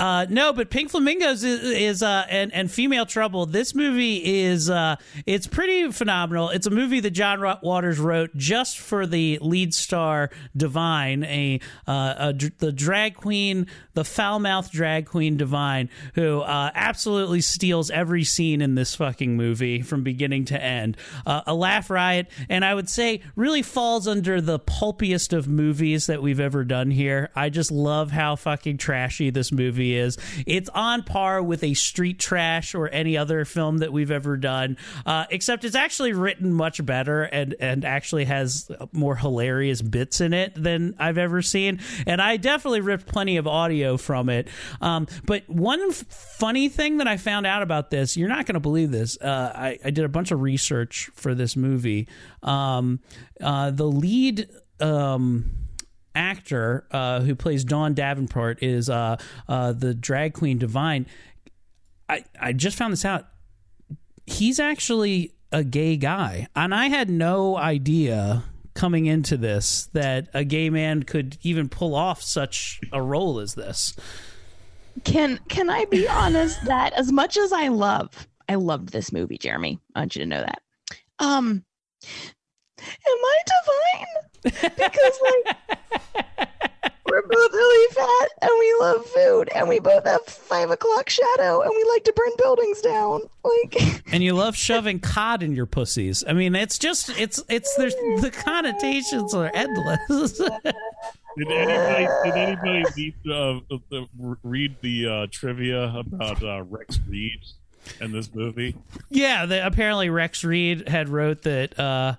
uh, no, but Pink Flamingos is, is uh, and and Female Trouble. This movie is uh, it's pretty phenomenal. It's a movie that John Waters wrote just for the lead star Divine, a, uh, a the drag queen, the foul mouthed drag queen Divine, who uh, absolutely steals every scene in this fucking movie from beginning to end. Uh, a laugh riot, and I would say really falls under the pulpiest of movies that we've ever done here. I just love how fucking trashy this movie is. It's on par with a street trash or any other film that we've ever done, uh, except it's actually written much better and and actually has more hilarious bits in it than I've ever seen. And I definitely ripped plenty of audio from it. Um, but one f- funny thing that I found out about this, you're not going to believe this. Uh, I, I did a bunch of research for this movie. Um, uh, the lead. Um, actor uh, who plays Dawn Davenport is uh, uh, the drag queen Divine. I I just found this out. He's actually a gay guy, and I had no idea coming into this that a gay man could even pull off such a role as this. Can can I be honest that as much as I love I loved this movie, Jeremy. I want you to know that. Um am I divine? Because like we're both really fat and we love food and we both have five o'clock shadow and we like to burn buildings down. Like And you love shoving cod in your pussies. I mean, it's just it's it's there's the connotations are endless. Did anybody did anybody read, uh, the, read the uh, trivia about uh, Rex Reed and this movie? Yeah, the, apparently Rex Reed had wrote that. Uh,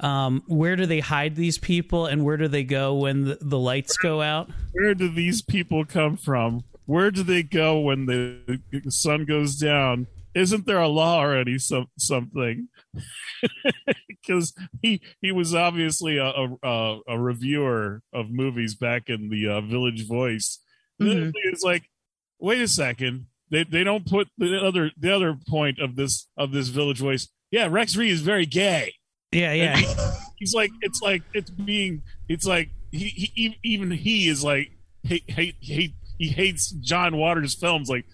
um, where do they hide these people, and where do they go when the, the lights go out? Where do these people come from? Where do they go when the sun goes down? Isn't there a law already? Some something because he he was obviously a, a a reviewer of movies back in the uh, Village Voice. Mhm. It's like, wait a second, they they don't put the other the other point of this of this Village Voice. Yeah, Rex Reed is very gay. Yeah, yeah. He's like it's like it's being it's like he, he even he is like hate hate hate he hates John Waters films like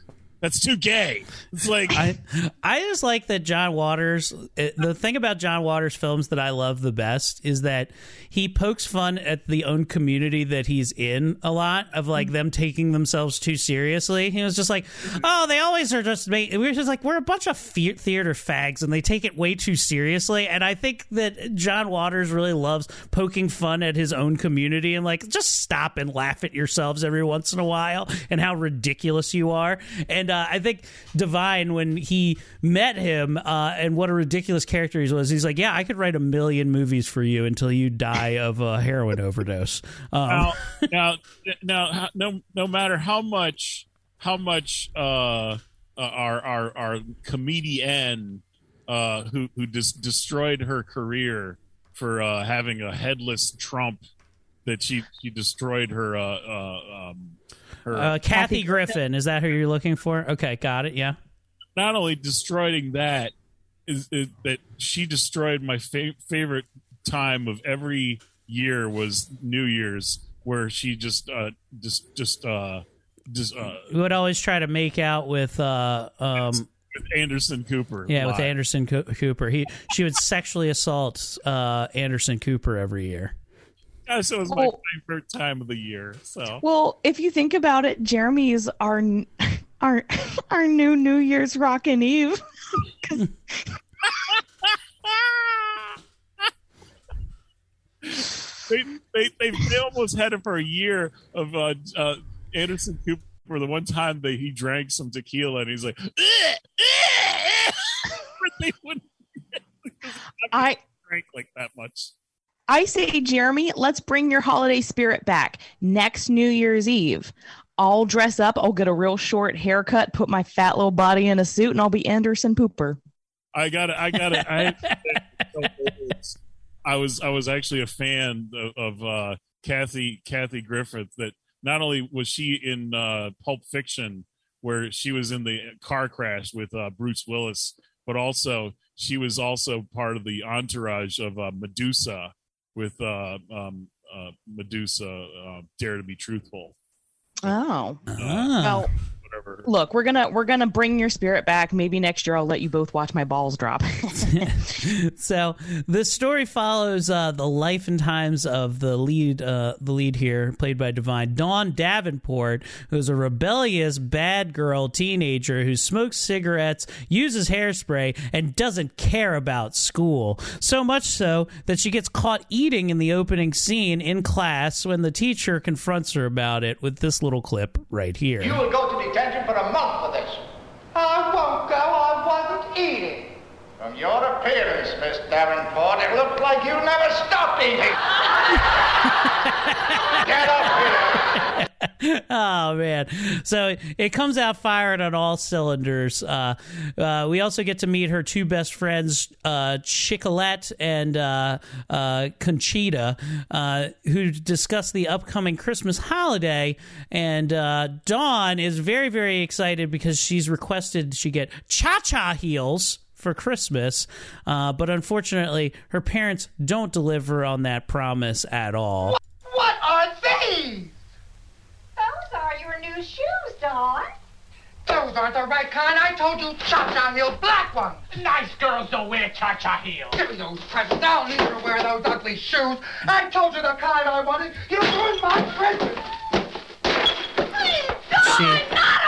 That's too gay. It's like I I just like that John Waters. The thing about John Waters films that I love the best is that he pokes fun at the own community that he's in a lot of like them taking themselves too seriously. He was just like, oh, they always are just. Ma-. we're just like, we're a bunch of theater fags, and they take it way too seriously. And I think that John Waters really loves poking fun at his own community and like just stop and laugh at yourselves every once in a while and how ridiculous you are. And uh, I think Divine, when he met him uh, and what a ridiculous character he was, he's like, yeah, I could write a million movies for you until you die of a heroin overdose. Um, now, now, now, no, no matter how much, how much uh, uh, our our our comedian uh, who who just destroyed her career for uh, having a headless Trump that she she destroyed her uh, uh, um, her uh, Kathy Griffin, is that who you're looking for? Okay, got it. Yeah. not only destroying that is, is that she destroyed my fa- favorite time of every year was New Year's where she just uh just just uh just uh We would always try to make out with uh um with Anderson Cooper yeah with. Anderson Co- Cooper. He she would sexually assault uh Anderson Cooper every year. So it was my favorite time of the year. So Well, if you think about it, Jeremy's our our our new New Year's Rockin' Eve. they, they they they almost had it for a year of uh, uh Anderson Cooper. For the one time that he drank some tequila and he's like, they wouldn't I drink like that much. I say, Jeremy, let's bring your holiday spirit back. Next New Year's Eve, I'll dress up. I'll get a real short haircut, put my fat little body in a suit, and I'll be Anderson Pooper. I got it. I got it. I, I was I was actually a fan of, of uh, Kathy Kathy Griffith. That not only was she in uh, Pulp Fiction, where she was in the car crash with uh, Bruce Willis, but also she was also part of the entourage of uh, Medusa with uh, um, uh, Medusa uh, Dare to Be Truthful. Oh. Ah. Well, Whatever. look, we're gonna we're gonna bring your spirit back. Maybe next year I'll let you both watch my balls drop. so the story follows uh, the life and times of the lead, uh, the lead here, played by Divine Dawn Davenport, who's a rebellious bad girl teenager who smokes cigarettes, uses hairspray, and doesn't care about school. So much so that she gets caught eating in the opening scene in class when the teacher confronts her about it with this little clip right here. You will go to detention for a month for this. I won't go. I wasn't eating. From your appearance, Miss Davenport, it looked like you never stopped eating. Get up here. oh man so it comes out firing on all cylinders uh, uh, we also get to meet her two best friends uh, chiclette and uh, uh, concetta uh, who discuss the upcoming christmas holiday and dawn is very very excited because she's requested she get cha-cha heels for Christmas, uh, but unfortunately, her parents don't deliver on that promise at all. What are these? Those are your new shoes, Dawn. Those aren't the right kind. I told you cha-cha heels, black ones. Nice girls don't wear cha-cha heels. Give me those presents. I don't need you to wear those ugly shoes. I told you the kind I wanted. You ruined my Christmas. She- Not on Christmas!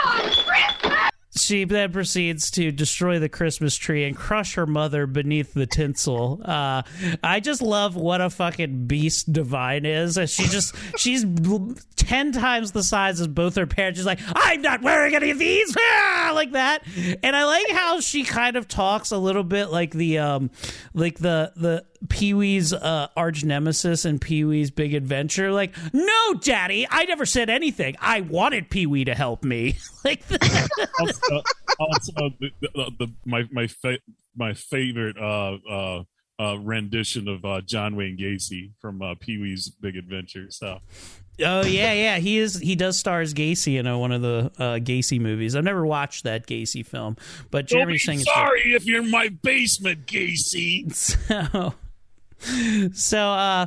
She then proceeds to destroy the Christmas tree and crush her mother beneath the tinsel. Uh, I just love what a fucking beast Divine is. She just she's ten times the size as both her parents. She's like, I'm not wearing any of these, Ah! like that. And I like how she kind of talks a little bit like the um, like the the Pee Wee's uh, arch nemesis and Pee Wee's Big Adventure. Like, no, Daddy, I never said anything. I wanted Pee Wee to help me. like, also, also the, the, the, my my fa- my favorite uh, uh, uh, rendition of uh, John Wayne Gacy from uh, Pee Wee's Big Adventure. So Oh yeah, yeah. He is. He does star as Gacy in uh, one of the uh, Gacy movies. I've never watched that Gacy film, but Don't Jeremy be Singh. sorry if you're in my basement, Gacy. So, so uh,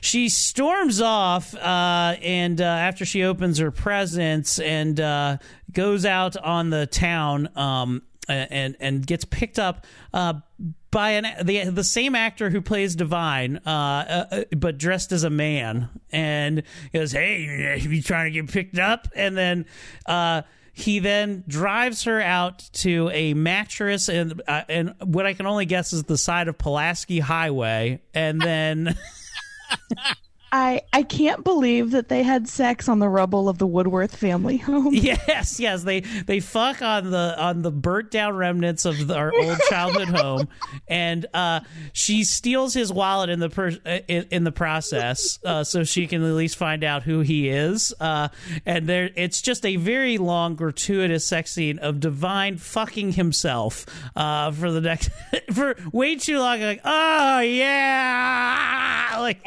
she storms off, uh, and uh, after she opens her presents and uh, goes out on the town um, and and gets picked up uh, by an the the same actor who plays Divine, uh, uh, but dressed as a man, and goes, "Hey, you trying to get picked up?" And then. Uh, he then drives her out to a mattress and uh, and what I can only guess is the side of Pulaski Highway, and then I I can't believe that they had sex on the rubble of the Woodworth family home. Yes, yes, they they fuck on the on the burnt down remnants of the, our old childhood home, and uh, she steals his wallet in the per- in, in the process, uh, so she can at least find out who he is. Uh, and there, it's just a very long, gratuitous sex scene of Divine fucking himself uh, for the next for way too long. Like, oh yeah, like.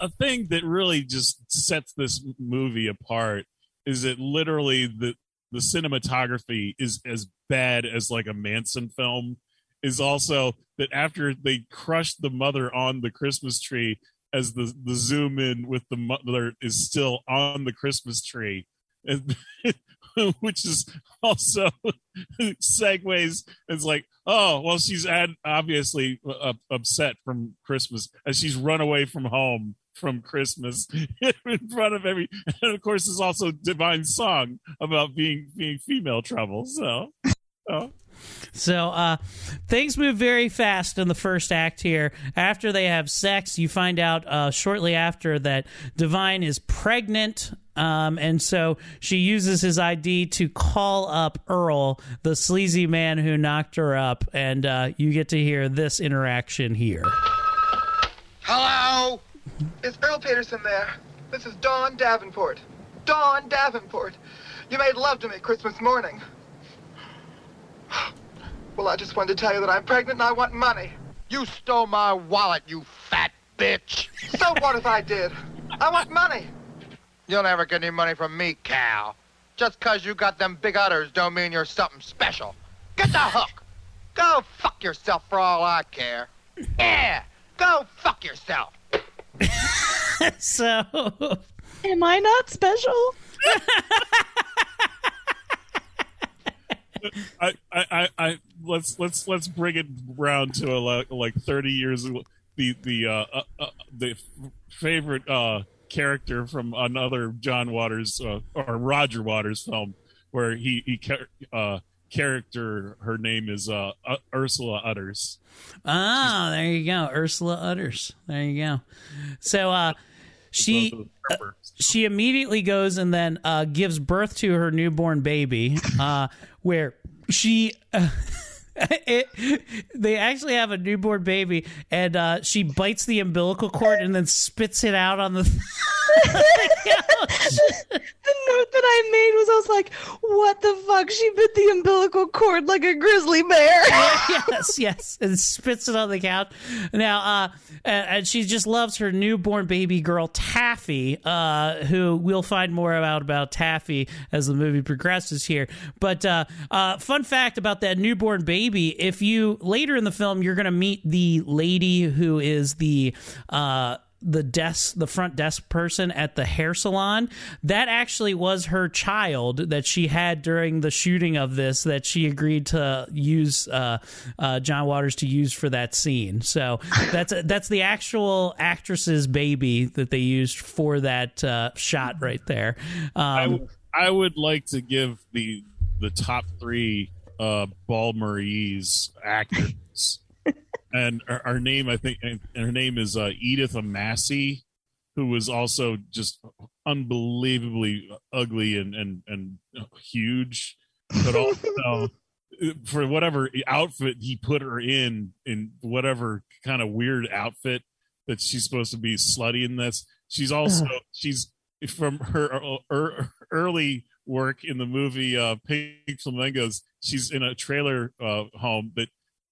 A thing that really just sets this movie apart is that literally the the cinematography is as bad as like a Manson film. Is also that after they crushed the mother on the Christmas tree, as the the zoom in with the mother is still on the Christmas tree, and, which is also segues. It's like, oh, well, she's ad- obviously uh, upset from Christmas as she's run away from home from Christmas in front of every. And of course, there's also Divine Song about being being female trouble. So. so. So uh, things move very fast in the first act here. After they have sex, you find out uh, shortly after that Divine is pregnant. Um, and so she uses his ID to call up Earl, the sleazy man who knocked her up. And uh, you get to hear this interaction here. Hello? Is Earl Peterson there? This is Dawn Davenport. Dawn Davenport. You made love to me Christmas morning. Well, I just wanted to tell you that I'm pregnant and I want money. You stole my wallet, you fat bitch. So what if I did? I want money. You'll never get any money from me, Cal. Just 'cause you got them big udders don't mean you're something special. Get the hook. Go fuck yourself for all I care. Yeah, go fuck yourself. so. Am I not special? I, I, I, I, let's let's let's bring it round to a, like, like thirty years. ago. The the uh, uh, uh, the favorite uh, character from another John Waters uh, or Roger Waters film where he he uh, character her name is uh, Ursula Utters. Oh, there you go, Ursula Utters. There you go. So uh, she uh, she immediately goes and then uh, gives birth to her newborn baby, uh, where she. It, they actually have a newborn baby, and uh, she bites the umbilical cord and then spits it out on the. the note that I made was I was like, what the fuck? She bit the umbilical cord like a grizzly bear. yes, yes. And spits it on the couch. Now, uh, and, she just loves her newborn baby girl, Taffy, uh, who we'll find more about about Taffy as the movie progresses here. But uh, uh, fun fact about that newborn baby, if you later in the film, you're going to meet the lady who is the uh, the desk the front desk person at the hair salon. That actually was her child that she had during the shooting of this that she agreed to use uh, uh, John Waters to use for that scene. So that's that's the actual actress's baby that they used for that uh, shot right there. Um, I, w- I would like to give the the top three uh, Ball Marie's actors and her, her, name I think and her name is uh, Edith Massey, who was also just unbelievably ugly and and and huge, but also for whatever outfit he put her in in whatever kind of weird outfit that she's supposed to be slutty in this. She's also she's from her, her early work in the movie uh, Pink Flamingos. She's in a trailer uh, home that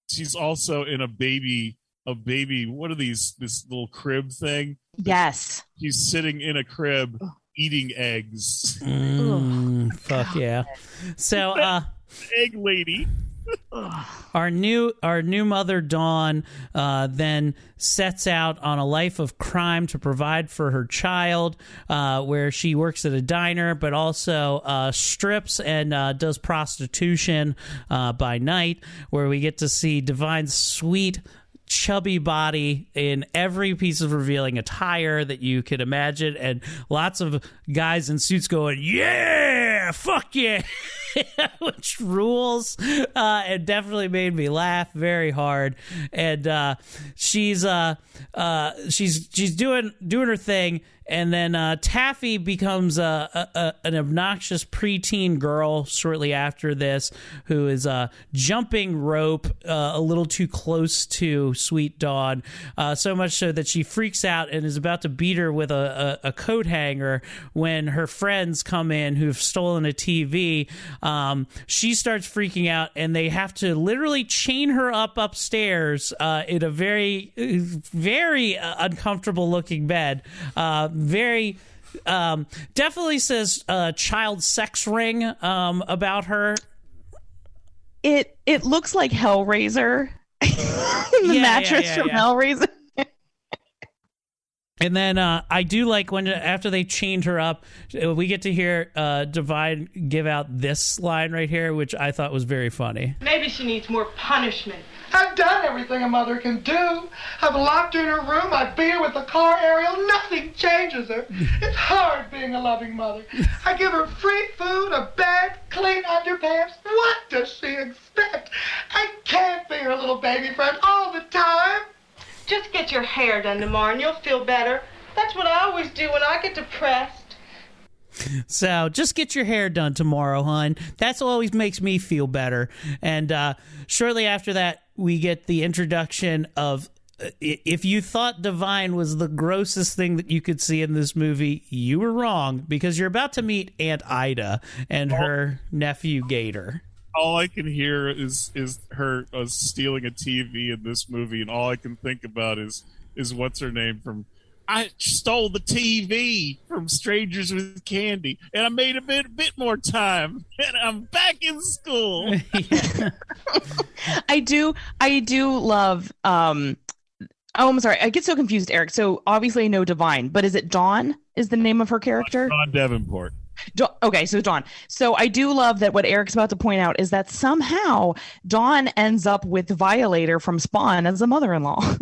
she's also in a baby a baby what are these this little crib thing? Yes. She's sitting in a crib eating eggs. Mm, fuck yeah. So uh egg lady our new our new mother Dawn uh, then sets out on a life of crime to provide for her child, uh, where she works at a diner, but also uh, strips and uh, does prostitution uh, by night, where we get to see Divine's sweet. Chubby body in every piece of revealing attire that you could imagine, and lots of guys in suits going, "Yeah, fuck yeah!" which rules uh, and definitely made me laugh very hard. And uh, she's uh, uh, she's she's doing doing her thing, and then uh, Taffy becomes a, a, a an obnoxious preteen girl shortly after this, who is uh, jumping rope uh, a little too close to Sweet Dawn, uh, so much so that she freaks out and is about to beat her with a, a, coat hanger when her friends come in who've stolen a TV. Um, she starts freaking out, and they have to literally chain her up upstairs uh, in a very, very uh, uncomfortable looking bed. Very. Um, definitely says uh, child sex ring um, about her. It it looks like Hellraiser, the Yeah, mattress yeah, yeah, from yeah. Hellraiser. And then uh, I do like when after they chained her up, uh, we get to hear uh, Divine give out this line right here, which I thought was very funny. Maybe she needs more punishment. I've done everything a mother can do. I've locked her in her room. I beat her with the car aerial. Nothing changes her. It's hard being a loving mother. I give her free food, a bed, clean underpants. What does she expect? I can't be her little baby friend all the time. Just get your hair done tomorrow and you'll feel better. That's what I always do when I get depressed. So just get your hair done tomorrow, hon. That's always makes me feel better. And uh, shortly after that, we get the introduction of. uh, If you thought Divine was the grossest thing that you could see in this movie, you were wrong because you're about to meet Aunt Ida and her nephew Gator. all I can hear is is her uh, stealing a TV in this movie, and all I can think about is is what's her name from. I stole the TV from Strangers with Candy, and I made a bit bit more time, and I'm back in school. I do I do love um oh I'm sorry, I get so confused, Eric. So obviously I know Divine, but is it Dawn is the name of her character? Dawn Davenport. Dawn, okay, so Dawn. So I do love that what Eric's about to point out is that somehow Dawn ends up with Violator from Spawn as a mother-in-law.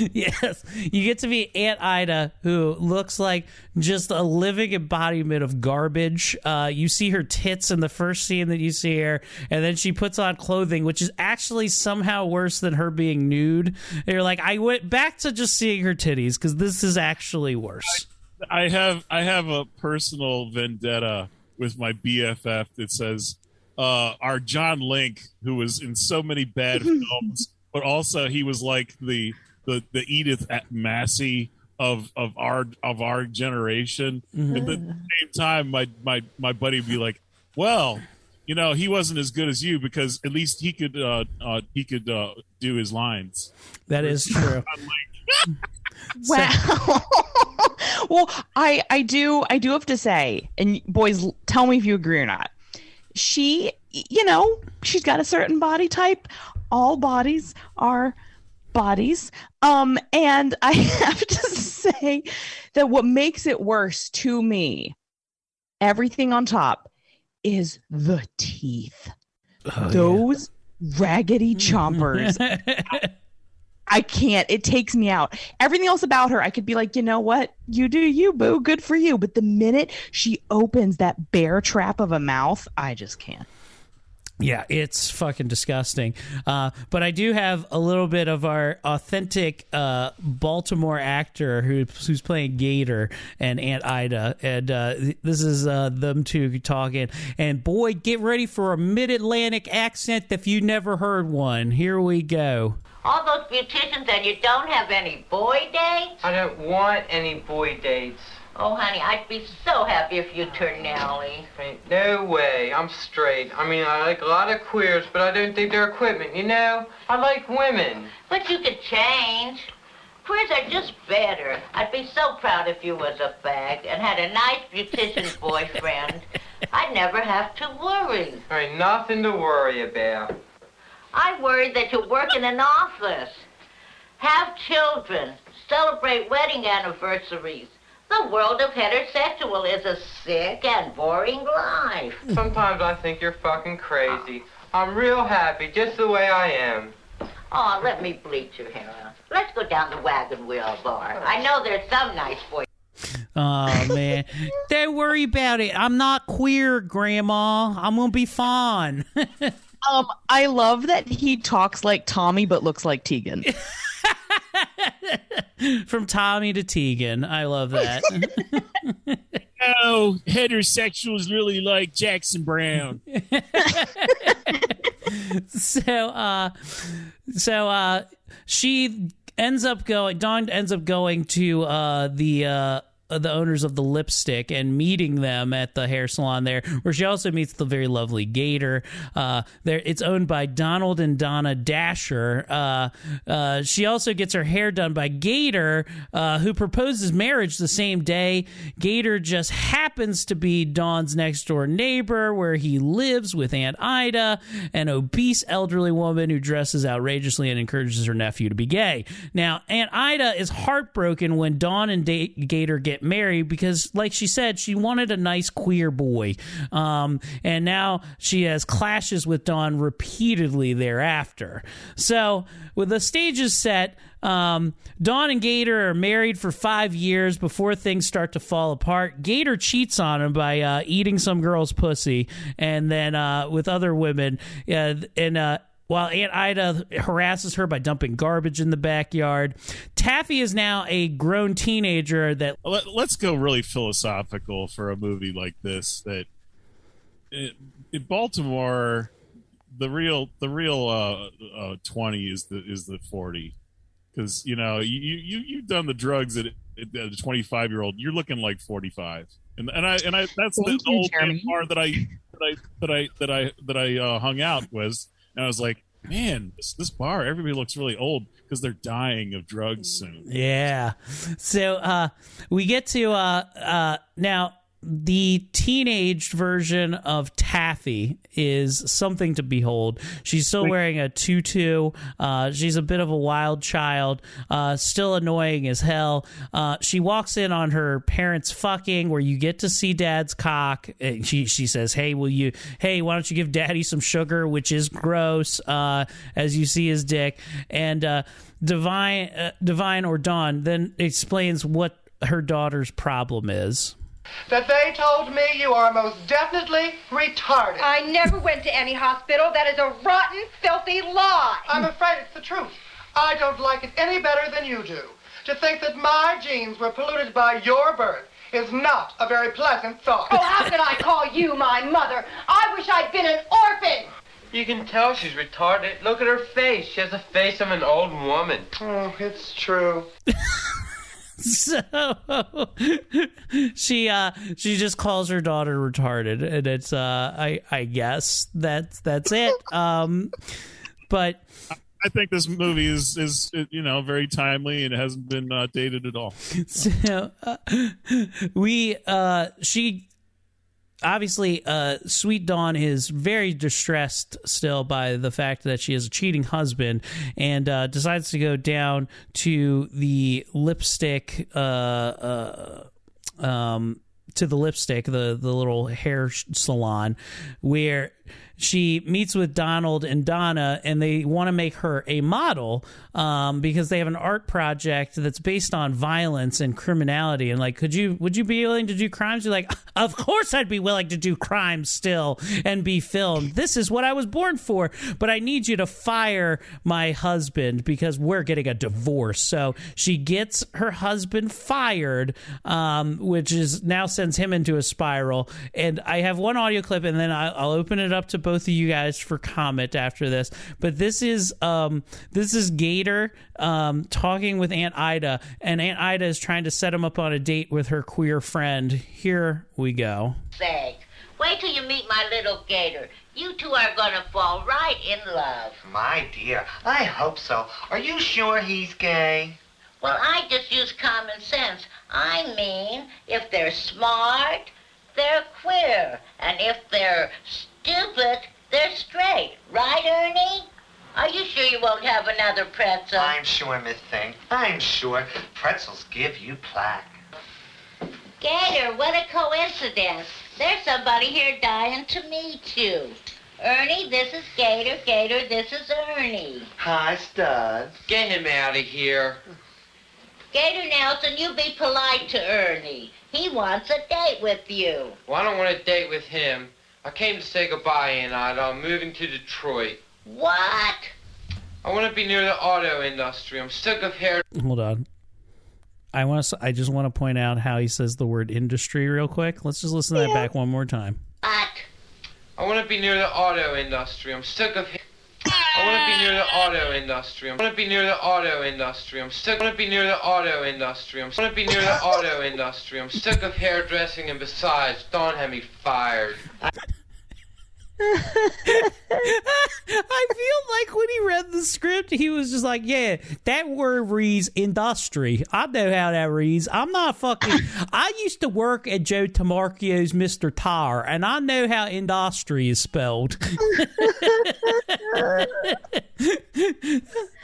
yes, you get to meet Aunt Ida, who looks like just a living embodiment of garbage. Uh, you see her tits in the first scene that you see her, and then she puts on clothing, which is actually somehow worse than her being nude. And you're like, I went back to just seeing her titties because this is actually worse. I have I have a personal vendetta with my BFF that says uh, our John Link, who was in so many bad films, but also he was like the the, the Edith Massey of of our of our generation. And at the same time, my my my buddy would be like, "Well, you know, he wasn't as good as you because at least he could uh, uh, he could uh, do his lines." That is true. Wow. well, I I do I do have to say, and boys, tell me if you agree or not. She, you know, she's got a certain body type. All bodies are bodies. Um, and I have to say that what makes it worse to me, everything on top, is the teeth. Those raggedy chompers. I can't. It takes me out. Everything else about her, I could be like, you know what? You do you, boo. Good for you. But the minute she opens that bear trap of a mouth, I just can't. Yeah, it's fucking disgusting. Uh, but I do have a little bit of our authentic uh, Baltimore actor who, who's playing Gator and Aunt Ida, and uh, th- this is uh, them two talking. And boy, get ready for a Mid Atlantic accent if you never heard one. Here we go. All those beauticians and you don't have any boy dates? I don't want any boy dates. Oh, honey, I'd be so happy if you turned Nellie. Eh? Ain't no way. I'm straight. I mean, I like a lot of queers, but I don't think they're equipment, you know? I like women. But you could change. Queers are just better. I'd be so proud if you was a fag and had a nice beautician's boyfriend. I'd never have to worry. There ain't nothing to worry about. I worry that you work in an office, have children, celebrate wedding anniversaries. The world of heterosexual is a sick and boring life. Sometimes I think you're fucking crazy. I'm real happy just the way I am. Oh, let me bleach your hair out. Let's go down the wagon wheel bar. I know there's some nice boys. Oh man, don't worry about it. I'm not queer, Grandma. I'm gonna be fine. Um, I love that he talks like Tommy but looks like Tegan. From Tommy to Tegan, I love that. Oh, heterosexuals really like Jackson Browne. so uh so uh she ends up going Dawn ends up going to uh the uh the owners of the lipstick and meeting them at the hair salon there where she also meets the very lovely gator. Uh there it's owned by donald and donna dasher. Uh uh she also gets her hair done by gator uh who proposes marriage the same day. Gator just happens to be dawn's next door neighbor where he lives with aunt ida an obese elderly woman who dresses outrageously and encourages her nephew to be gay. Now aunt ida is heartbroken when dawn and da- gator get married because like she said she wanted a nice queer boy. Um, and now she has clashes with dawn repeatedly thereafter. So with the stages set um, Dawn and Gator are married for five years before things start to fall apart. Gator cheats on him by uh, eating some girl's pussy, and then uh, with other women, and uh, while Aunt Ida harasses her by dumping garbage in the backyard. Taffy is now a grown teenager that. Let, us go really philosophical for a movie like this. That it, in Baltimore, the real the real uh, uh, twenty is the is the forty because you know you you you've done the drugs at, at a twenty five year old. You're looking like forty five, and and I and I that's the Thank you, old Jeremy. bar that I that I that I that I that I uh, hung out was, and I was like, man, this this bar everybody looks really old because they're dying of drugs soon. Yeah. So uh, we get to uh, uh, now the teenaged version of Taffy is something to behold. She's still wearing a tutu. Uh, she's a bit of a wild child, uh, still annoying as hell. Uh, she walks in on her parents fucking, where you get to see dad's cock. And she she says, "Hey, will you? Hey, why don't you give daddy some sugar?" Which is gross, uh, as you see his dick. And uh, Divine uh, Divine or Dawn then explains what her daughter's problem is. That they told me you are most definitely retarded. I never went to any hospital. That is a rotten, filthy lie. I'm afraid it's the truth. I don't like it any better than you do. To think that my genes were polluted by your birth is not a very pleasant thought. Oh, how could I call you my mother? I wish I'd been an orphan. You can tell she's retarded. Look at her face. She has the face of an old woman. Oh, it's true. so she uh she just calls her daughter retarded and it's uh i i guess that's that's it um but I think this movie is is you know very timely and it hasn't been uh, dated at all. so uh, we uh she obviously uh sweet dawn is very distressed still by the fact that she has a cheating husband and uh decides to go down to the lipstick uh uh um to the lipstick the the little hair salon where she meets with Donald and Donna, and they want to make her a model um, because they have an art project that's based on violence and criminality. And like, could you would you be willing to do crimes? You're like, of course I'd be willing to do crimes still and be filmed. This is what I was born for. But I need you to fire my husband because we're getting a divorce. So she gets her husband fired, um, which is now sends him into a spiral. And I have one audio clip, and then I- I'll open it up to both of you guys for comment after this. But this is um, this is Gator um, talking with Aunt Ida, and Aunt Ida is trying to set him up on a date with her queer friend. Here we go. Say, wait till you meet my little gator. You two are gonna fall right in love. My dear, I hope so. Are you sure he's gay? Well, I just use common sense. I mean, if they're smart, they're queer. And if they're stupid, they're straight. Right, Ernie? Are you sure you won't have another pretzel? I'm sure, Miss Thing. I'm sure. Pretzels give you plaque. Gator, what a coincidence. There's somebody here dying to meet you. Ernie, this is Gator. Gator, this is Ernie. Hi, Stud. Get him out of here. Gator Nelson, you be polite to Ernie. He wants a date with you. Well, I don't want a date with him. I came to say goodbye, and I'm moving to Detroit. What? I want to be near the auto industry. I'm sick of hair. Hold on. I want to. I just want to point out how he says the word industry real quick. Let's just listen to that back one more time. What? I want to be near the auto industry. I'm sick of. I want to be near the auto industry. I want to be near the auto industry. I'm sick. I want to be near the auto industry. I'm. Want to be near the auto industry. I'm sick of hairdressing, and besides, don't have me fired. I feel like when he read the script, he was just like, "Yeah, that word reads industry. I know how that reads. I'm not fucking. I used to work at Joe Tamarchio's Mr. Tire, and I know how industry is spelled."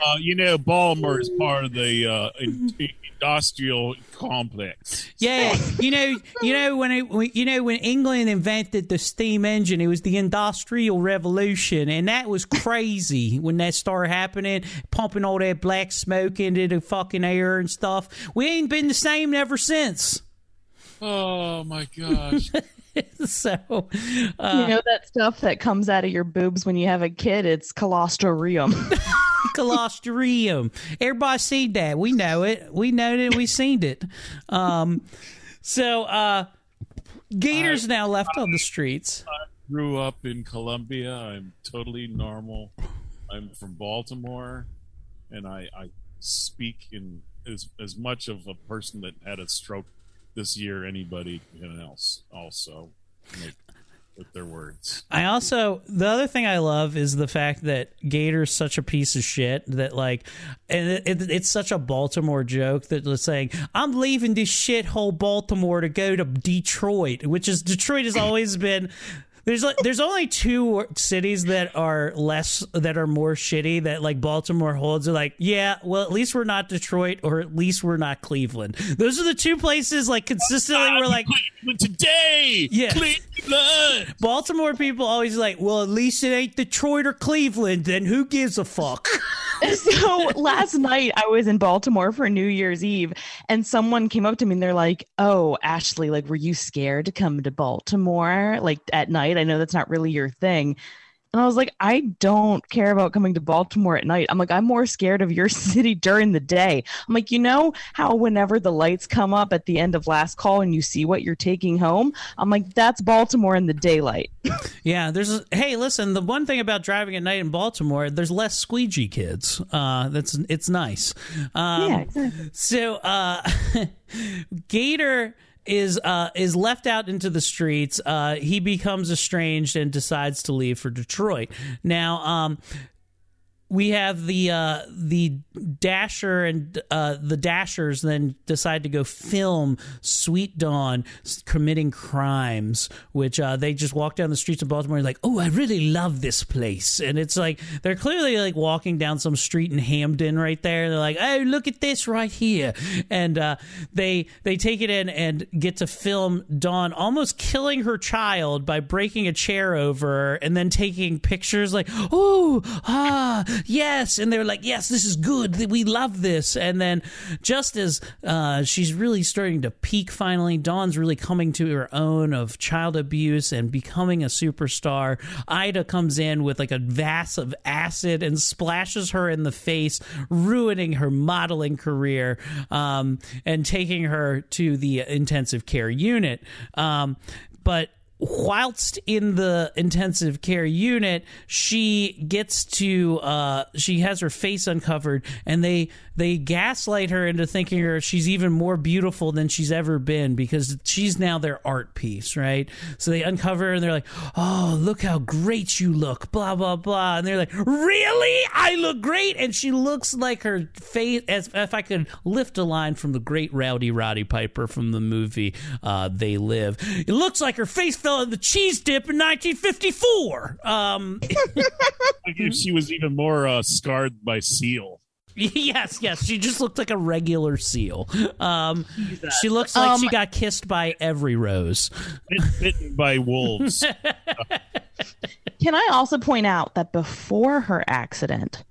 Uh, you know, Baltimore is part of the uh, in- industrial complex. Yeah, you know, you know when it, you know when England invented the steam engine, it was the industrial revolution, and that was crazy when that started happening, pumping all that black smoke into the fucking air and stuff. We ain't been the same ever since. Oh my gosh. so, uh, you know that stuff that comes out of your boobs when you have a kid? It's colostorium. colostorium. Everybody seen that. We know it. We know it. We seen it. Um, so, uh, Gators now left on the streets. I grew up in Columbia. I'm totally normal. I'm from Baltimore, and I, I speak in as as much of a person that had a stroke this year anybody else also make with their words. I also the other thing I love is the fact that Gator's such a piece of shit that like, and it, it, it's such a Baltimore joke that was saying I'm leaving this shithole Baltimore to go to Detroit, which is Detroit has always been. There's like, there's only two cities that are less that are more shitty that like Baltimore holds. Are like yeah well at least we're not Detroit or at least we're not Cleveland. Those are the two places like consistently ah, we're like Cleveland today! Yeah. Cleveland! Baltimore people always like well at least it ain't Detroit or Cleveland. Then who gives a fuck? So last night I was in Baltimore for New Year's Eve and someone came up to me and they're like, "Oh, Ashley, like were you scared to come to Baltimore like at night? I know that's not really your thing." And I was like, I don't care about coming to Baltimore at night. I'm like, I'm more scared of your city during the day. I'm like, you know how whenever the lights come up at the end of last call and you see what you're taking home, I'm like, that's Baltimore in the daylight. Yeah, there's. A, hey, listen. The one thing about driving at night in Baltimore, there's less squeegee kids. Uh, that's it's nice. Um, Yeah, exactly. So, uh, Gator is uh, is left out into the streets. Uh, he becomes estranged and decides to leave for Detroit. Now, um, we have the uh, the Dasher and uh, the Dashers then decide to go film Sweet Dawn committing crimes, which uh, they just walk down the streets of Baltimore and like, oh, I really love this place, and it's like they're clearly like walking down some street in Hampden right there. They're like, oh, look at this right here, and uh, they they take it in and get to film Dawn almost killing her child by breaking a chair over and then taking pictures like, oh, ah, yes. And they're like, yes, this is good. We love this. And then just as uh, she's really starting to peak finally, Dawn's really coming to her own of child abuse and becoming a superstar. Ida comes in with like a vase of acid and splashes her in the face, ruining her modeling career um, and taking her to the intensive care unit. Um, but whilst in the intensive care unit she gets to uh she has her face uncovered and they they gaslight her into thinking her she's even more beautiful than she's ever been because she's now their art piece right? So they uncover her and they're like oh look how great you look blah blah blah. And they're like really? I look great? And she looks like her face as if i could lift a line from the great rowdy roddy piper from the movie uh they live. It looks like her face fell the cheese dip in 1954. Um, I guess she was even more uh, scarred by Seal. yes, yes, she just looked like a regular seal. Um, she looks like she Um, got kissed by every rose. Bitten by wolves. Can I also point out that before her accident,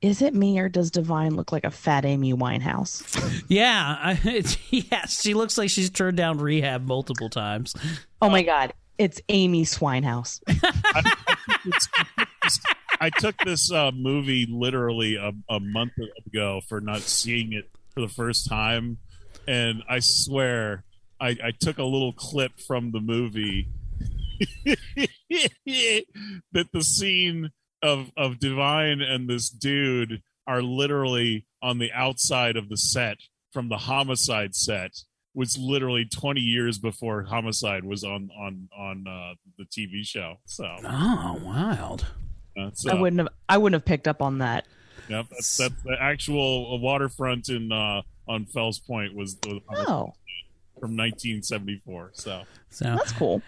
is it me or does Divine look like a fat Amy Winehouse? Yeah, I, yes, she looks like she's turned down rehab multiple times. Oh my God, it's Amy Swinehouse. I took this uh, movie literally a, a month ago for not seeing it for the first time, and I swear I, I took a little clip from the movie that the scene of of Divine and this dude are literally on the outside of the set from the Homicide set. Was literally twenty years before Homicide was on on on uh, the TV show. So Oh, wild! that's, I uh, wouldn't have. I wouldn't have picked up on that. Yep, that's, that's the actual waterfront in uh, on Fells Point was the Oh. from 1974. So So That's cool.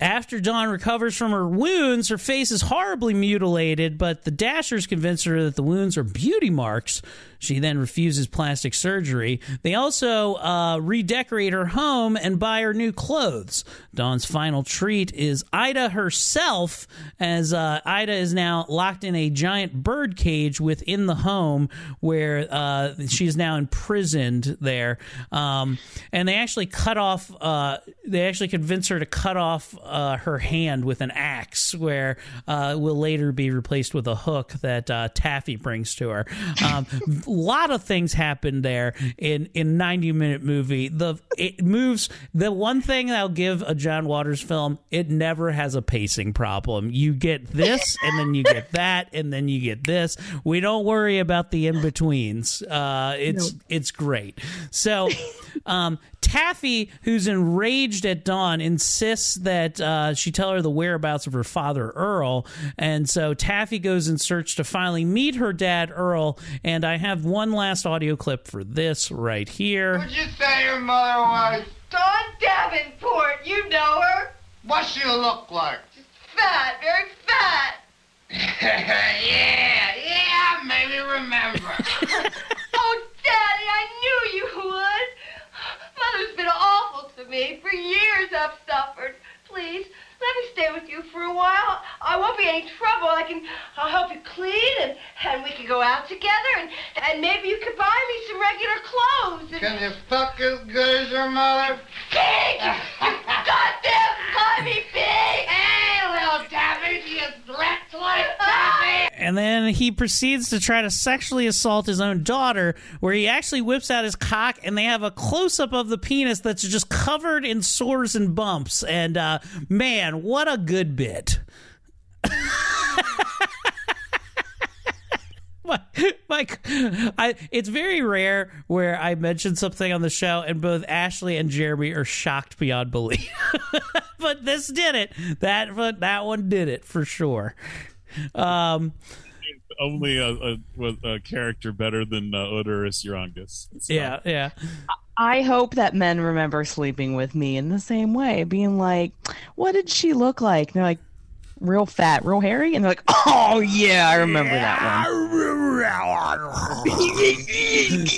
After Dawn recovers from her wounds, her face is horribly mutilated, but the Dashers convince her that the wounds are beauty marks. She then refuses plastic surgery. They also uh, redecorate her home and buy her new clothes. Dawn's final treat is Ida herself, as uh, Ida is now locked in a giant bird cage within the home where uh, she is now imprisoned there. Um, and they actually cut off, uh, they actually convince her to cut off uh, her hand with an axe, where uh, will later be replaced with a hook that uh, Taffy brings to her. Um, a lot of things happen there in in 90 minute movie. The it moves. The one thing I'll give a John Waters film, it never has a pacing problem. You get this, and then you get that, and then you get this. We don't worry about the in betweens. Uh, it's it's great. So. Um, Taffy, who's enraged at Dawn, insists that uh, she tell her the whereabouts of her father, Earl. And so Taffy goes in search to finally meet her dad, Earl. And I have one last audio clip for this right here. What'd you say your mother was? Dawn Davenport, you know her. What she look like? Fat, very fat. yeah, yeah, maybe remember. oh, Daddy, I knew you would. Mother's been awful to me. For years I've suffered. Please, let me stay with you for a while. I won't be any trouble. I can, I'll help you clean and, and we can go out together and, and maybe you could buy me some regular clothes. And... Can you fuck as good as your mother? Big! You goddamn call me big! Hey, little Tabby, you dressed like Tabby! And then he proceeds to try to sexually assault his own daughter, where he actually whips out his cock and they have a close up of the penis that's just covered in sores and bumps. And uh, man, what a good bit. my, I, it's very rare where I mention something on the show and both Ashley and Jeremy are shocked beyond belief. but this did it. That but that one did it for sure. Um, only a, a, a character better than uh, Odorous Urangus. So, yeah, yeah. I hope that men remember sleeping with me in the same way, being like, "What did she look like?" And they're like, "Real fat, real hairy," and they're like, "Oh yeah, I remember that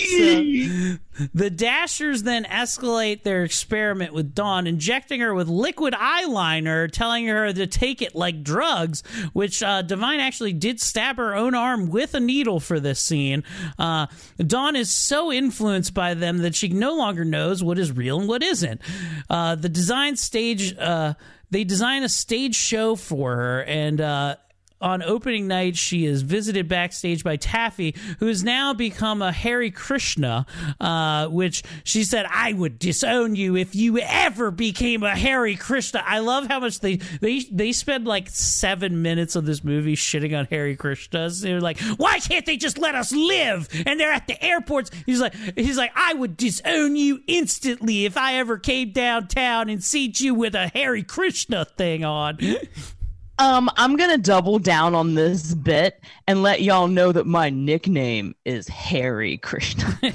So, the Dashers then escalate their experiment with Dawn, injecting her with liquid eyeliner, telling her to take it like drugs, which uh, Divine actually did stab her own arm with a needle for this scene. Uh, Dawn is so influenced by them that she no longer knows what is real and what isn't. Uh, the design stage, uh, they design a stage show for her, and uh, on opening night, she is visited backstage by Taffy, who has now become a Hare Krishna, uh, which she said, I would disown you if you ever became a Hare Krishna. I love how much they, they, they spend like seven minutes of this movie shitting on Hare Krishnas. They're like, why can't they just let us live? And they're at the airports. He's like, he's like, I would disown you instantly if I ever came downtown and seen you with a Hare Krishna thing on. Um, I'm gonna double down on this bit and let y'all know that my nickname is Harry Krishna.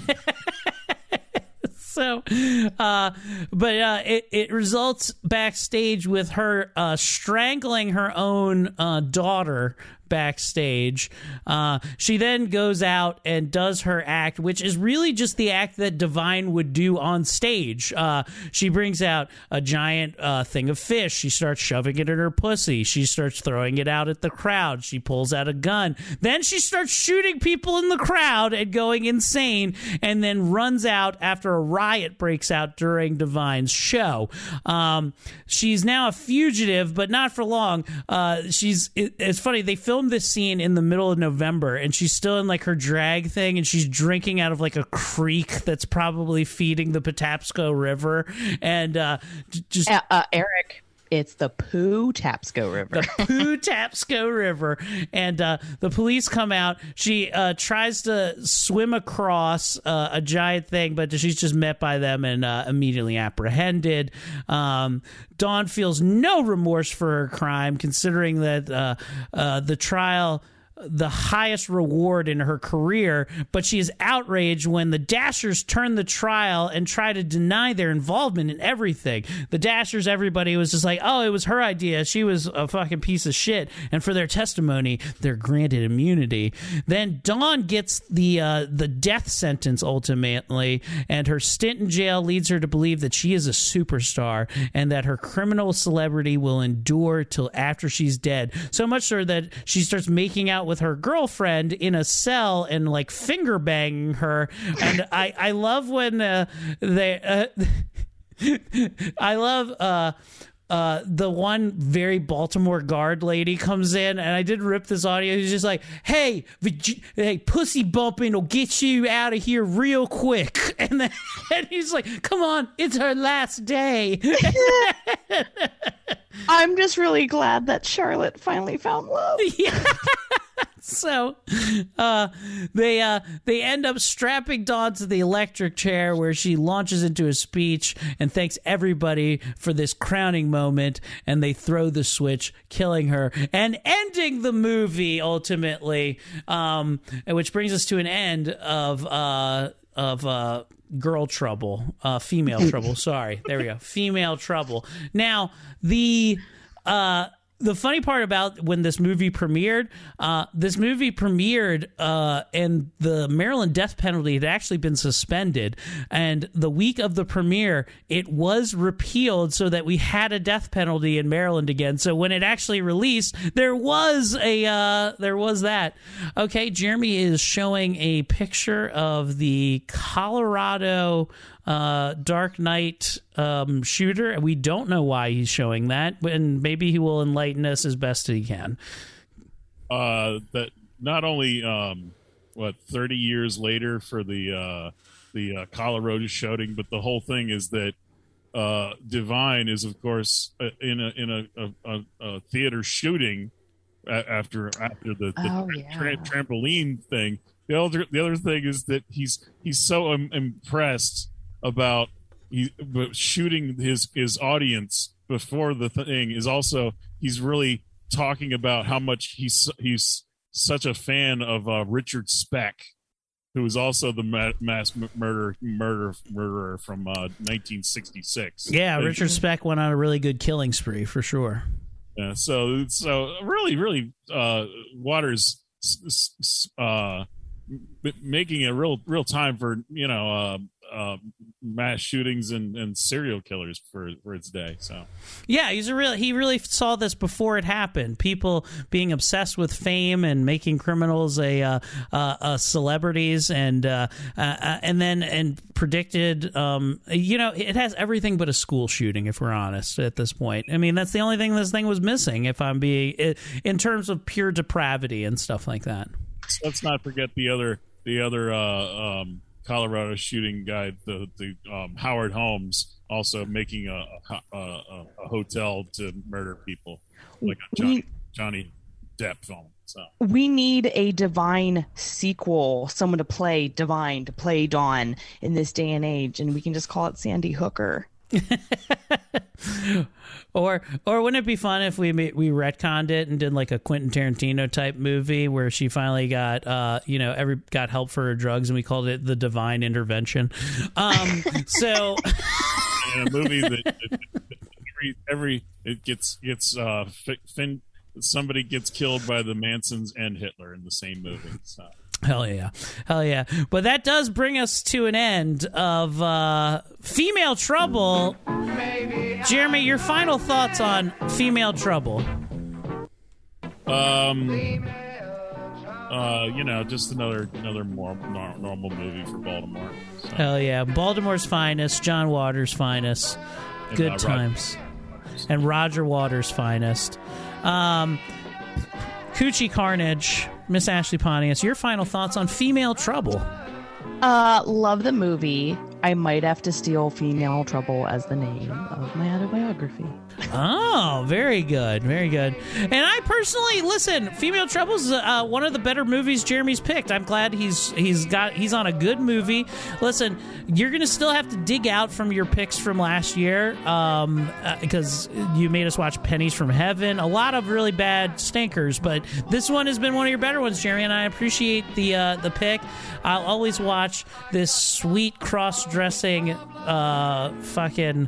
so, uh, but uh, it it results backstage with her uh, strangling her own uh, daughter backstage. Uh, she then goes out and does her act, which is really just the act that Divine would do on stage. Uh, she brings out a giant uh, thing of fish. She starts shoving it in her pussy. She starts throwing it out at the crowd. She pulls out a gun. Then she starts shooting people in the crowd and going insane, and then runs out after a riot breaks out during Divine's show. Um, she's now a fugitive, but not for long. Uh, she's it, it's funny they filmed this scene in the middle of November, and she's still in like her drag thing, and she's drinking out of like a creek that's probably feeding the Patapsco River, and uh, just Uh, uh, Eric, it's the Poo Tapsco River. the Poo Tapsco River, and uh, the police come out. She uh, tries to swim across uh, a giant thing, but she's just met by them and uh, immediately apprehended. Um, Dawn feels no remorse for her crime, considering that uh, uh, the trial the highest reward in her career, but she is outraged when the Dashers turn the trial and try to deny their involvement in everything. The Dashers, everybody was just like, oh, it was her idea. She was a fucking piece of shit. And for their testimony, they're granted immunity. Then Dawn gets the uh, the death sentence ultimately, and her stint in jail leads her to believe that she is a superstar and that her criminal celebrity will endure till after she's dead. So much so that she starts making out with her girlfriend in a cell and like finger banging her. And I I love when uh, they. Uh, I love uh uh the one very Baltimore guard lady comes in and I did rip this audio. He's just like, "Hey, vag- hey, pussy bumping will get you out of here real quick." And then and he's like, "Come on, it's her last day." I'm just really glad that Charlotte finally found love. Yeah. so uh, they uh, they end up strapping Dawn to the electric chair where she launches into a speech and thanks everybody for this crowning moment and they throw the switch killing her and ending the movie ultimately um, which brings us to an end of uh, of uh, girl trouble uh, female trouble. Sorry. There we go. Female trouble. Now the uh the funny part about when this movie premiered, uh, this movie premiered, uh, and the Maryland death penalty had actually been suspended. And the week of the premiere, it was repealed so that we had a death penalty in Maryland again. So when it actually released, there was a uh, there was that. Okay, Jeremy is showing a picture of the Colorado uh, Dark Knight um, shooter. We don't know why he's showing that, and maybe he will enlighten us as best he can. uh, that not only um, what thirty years later for the uh, the uh, Colorado shooting, but the whole thing is that uh, Divine is of course uh, in a in a, a, a, a theater shooting a- after after the, the Oh, tra- yeah. trampoline thing. The other the other thing is that he's he's so im- impressed about he but shooting his his audience before the thing is also he's really talking about how much he's he's such a fan of uh, Richard Speck, who was also the ma- mass m- murder murder murderer from uh, 1966. Yeah, Like, Richard Speck went on a really good killing spree for sure. Yeah, so so really really uh, Waters uh, making a real real time for you know uh, mass shootings and, and serial killers for for its day. So Yeah, he's a real. He really saw this before it happened. People being obsessed with fame and making criminals a uh, uh, uh, celebrities, and uh, uh, uh, and then and predicted. Um, you know, it has everything but a school shooting. If we're honest, at this point, I mean, that's the only thing this thing was missing. If I'm being in terms of pure depravity and stuff like that. let's not forget the other the other uh, um, Colorado shooting guy, the the um, Howard Holmes, also making a a, a a hotel to murder people, like a Johnny, Johnny Depp film. So We need a divine sequel, someone to play divine, to play Dawn in this day and age, and we can just call it Sandy Hooker. Or or wouldn't it be fun if we ma- we retconned it and did like a Quentin Tarantino type movie where she finally got uh you know every got help for her drugs and we called it the divine intervention. Um so in a movie that, that- that every, every it gets gets uh fin, somebody gets killed by the Mansons and Hitler in the same movie. So. Hell yeah. Hell yeah. But that does bring us to an end of uh, Female Trouble. Jeremy, your final thoughts on Female Trouble? Um, uh, you know, just another another more normal movie for Baltimore. So, Hell yeah. Baltimore's finest, John Waters' finest. And, Good uh, Roger times. And Roger Waters' finest. Um, Coochie Carnage, Miss Ashley Pontius, your final thoughts on Female Trouble? Uh, love the movie. I might have to steal Female Trouble as the name of my autobiography. Oh, very good, very good. And I personally listen. Female Trouble's uh, one of the better movies Jeremy's picked. I'm glad he's he's got he's on a good movie. Listen, you're gonna still have to dig out from your picks from last year um, uh, because you made us watch Pennies from Heaven. A lot of really bad stinkers, but this one has been one of your better ones, Jeremy. And I appreciate the uh, the pick. I'll always watch this sweet cross dressing uh, fucking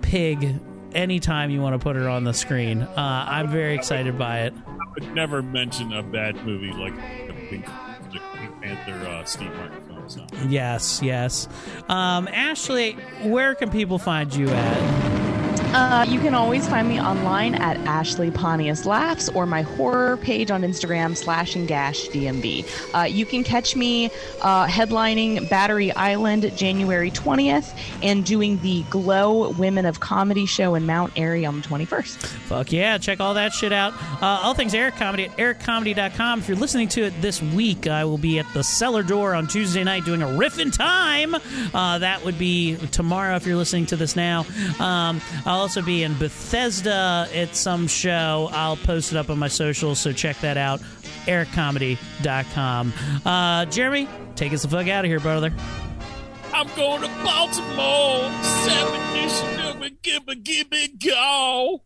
pig anytime you want to put her on the screen. Uh, I'm very excited by it. I would never mention a bad movie like the Pink, Pink Panther uh, Steve Martin film. So. Yes, yes. Um, Ashley, where can people find you at? Uh, you can always find me online at Ashley Pontius Laughs or my horror page on Instagram, slash and gash DMB. Uh, you can catch me uh, headlining Battery Island January 20th and doing the Glow Women of Comedy show in Mount Airy on the 21st. Fuck yeah, check all that shit out. Uh, all things Eric Comedy at ericcomedy.com. If you're listening to it this week, I will be at the Cellar Door on Tuesday night doing a riff in time. Uh, that would be tomorrow if you're listening to this now. Um, I'll also be in Bethesda at some show. I'll post it up on my socials, so check that out. ericcomedy.com. Uh, Jeremy, take us the fuck out of here, brother. I'm going to Baltimore. Seven give me, give me, go.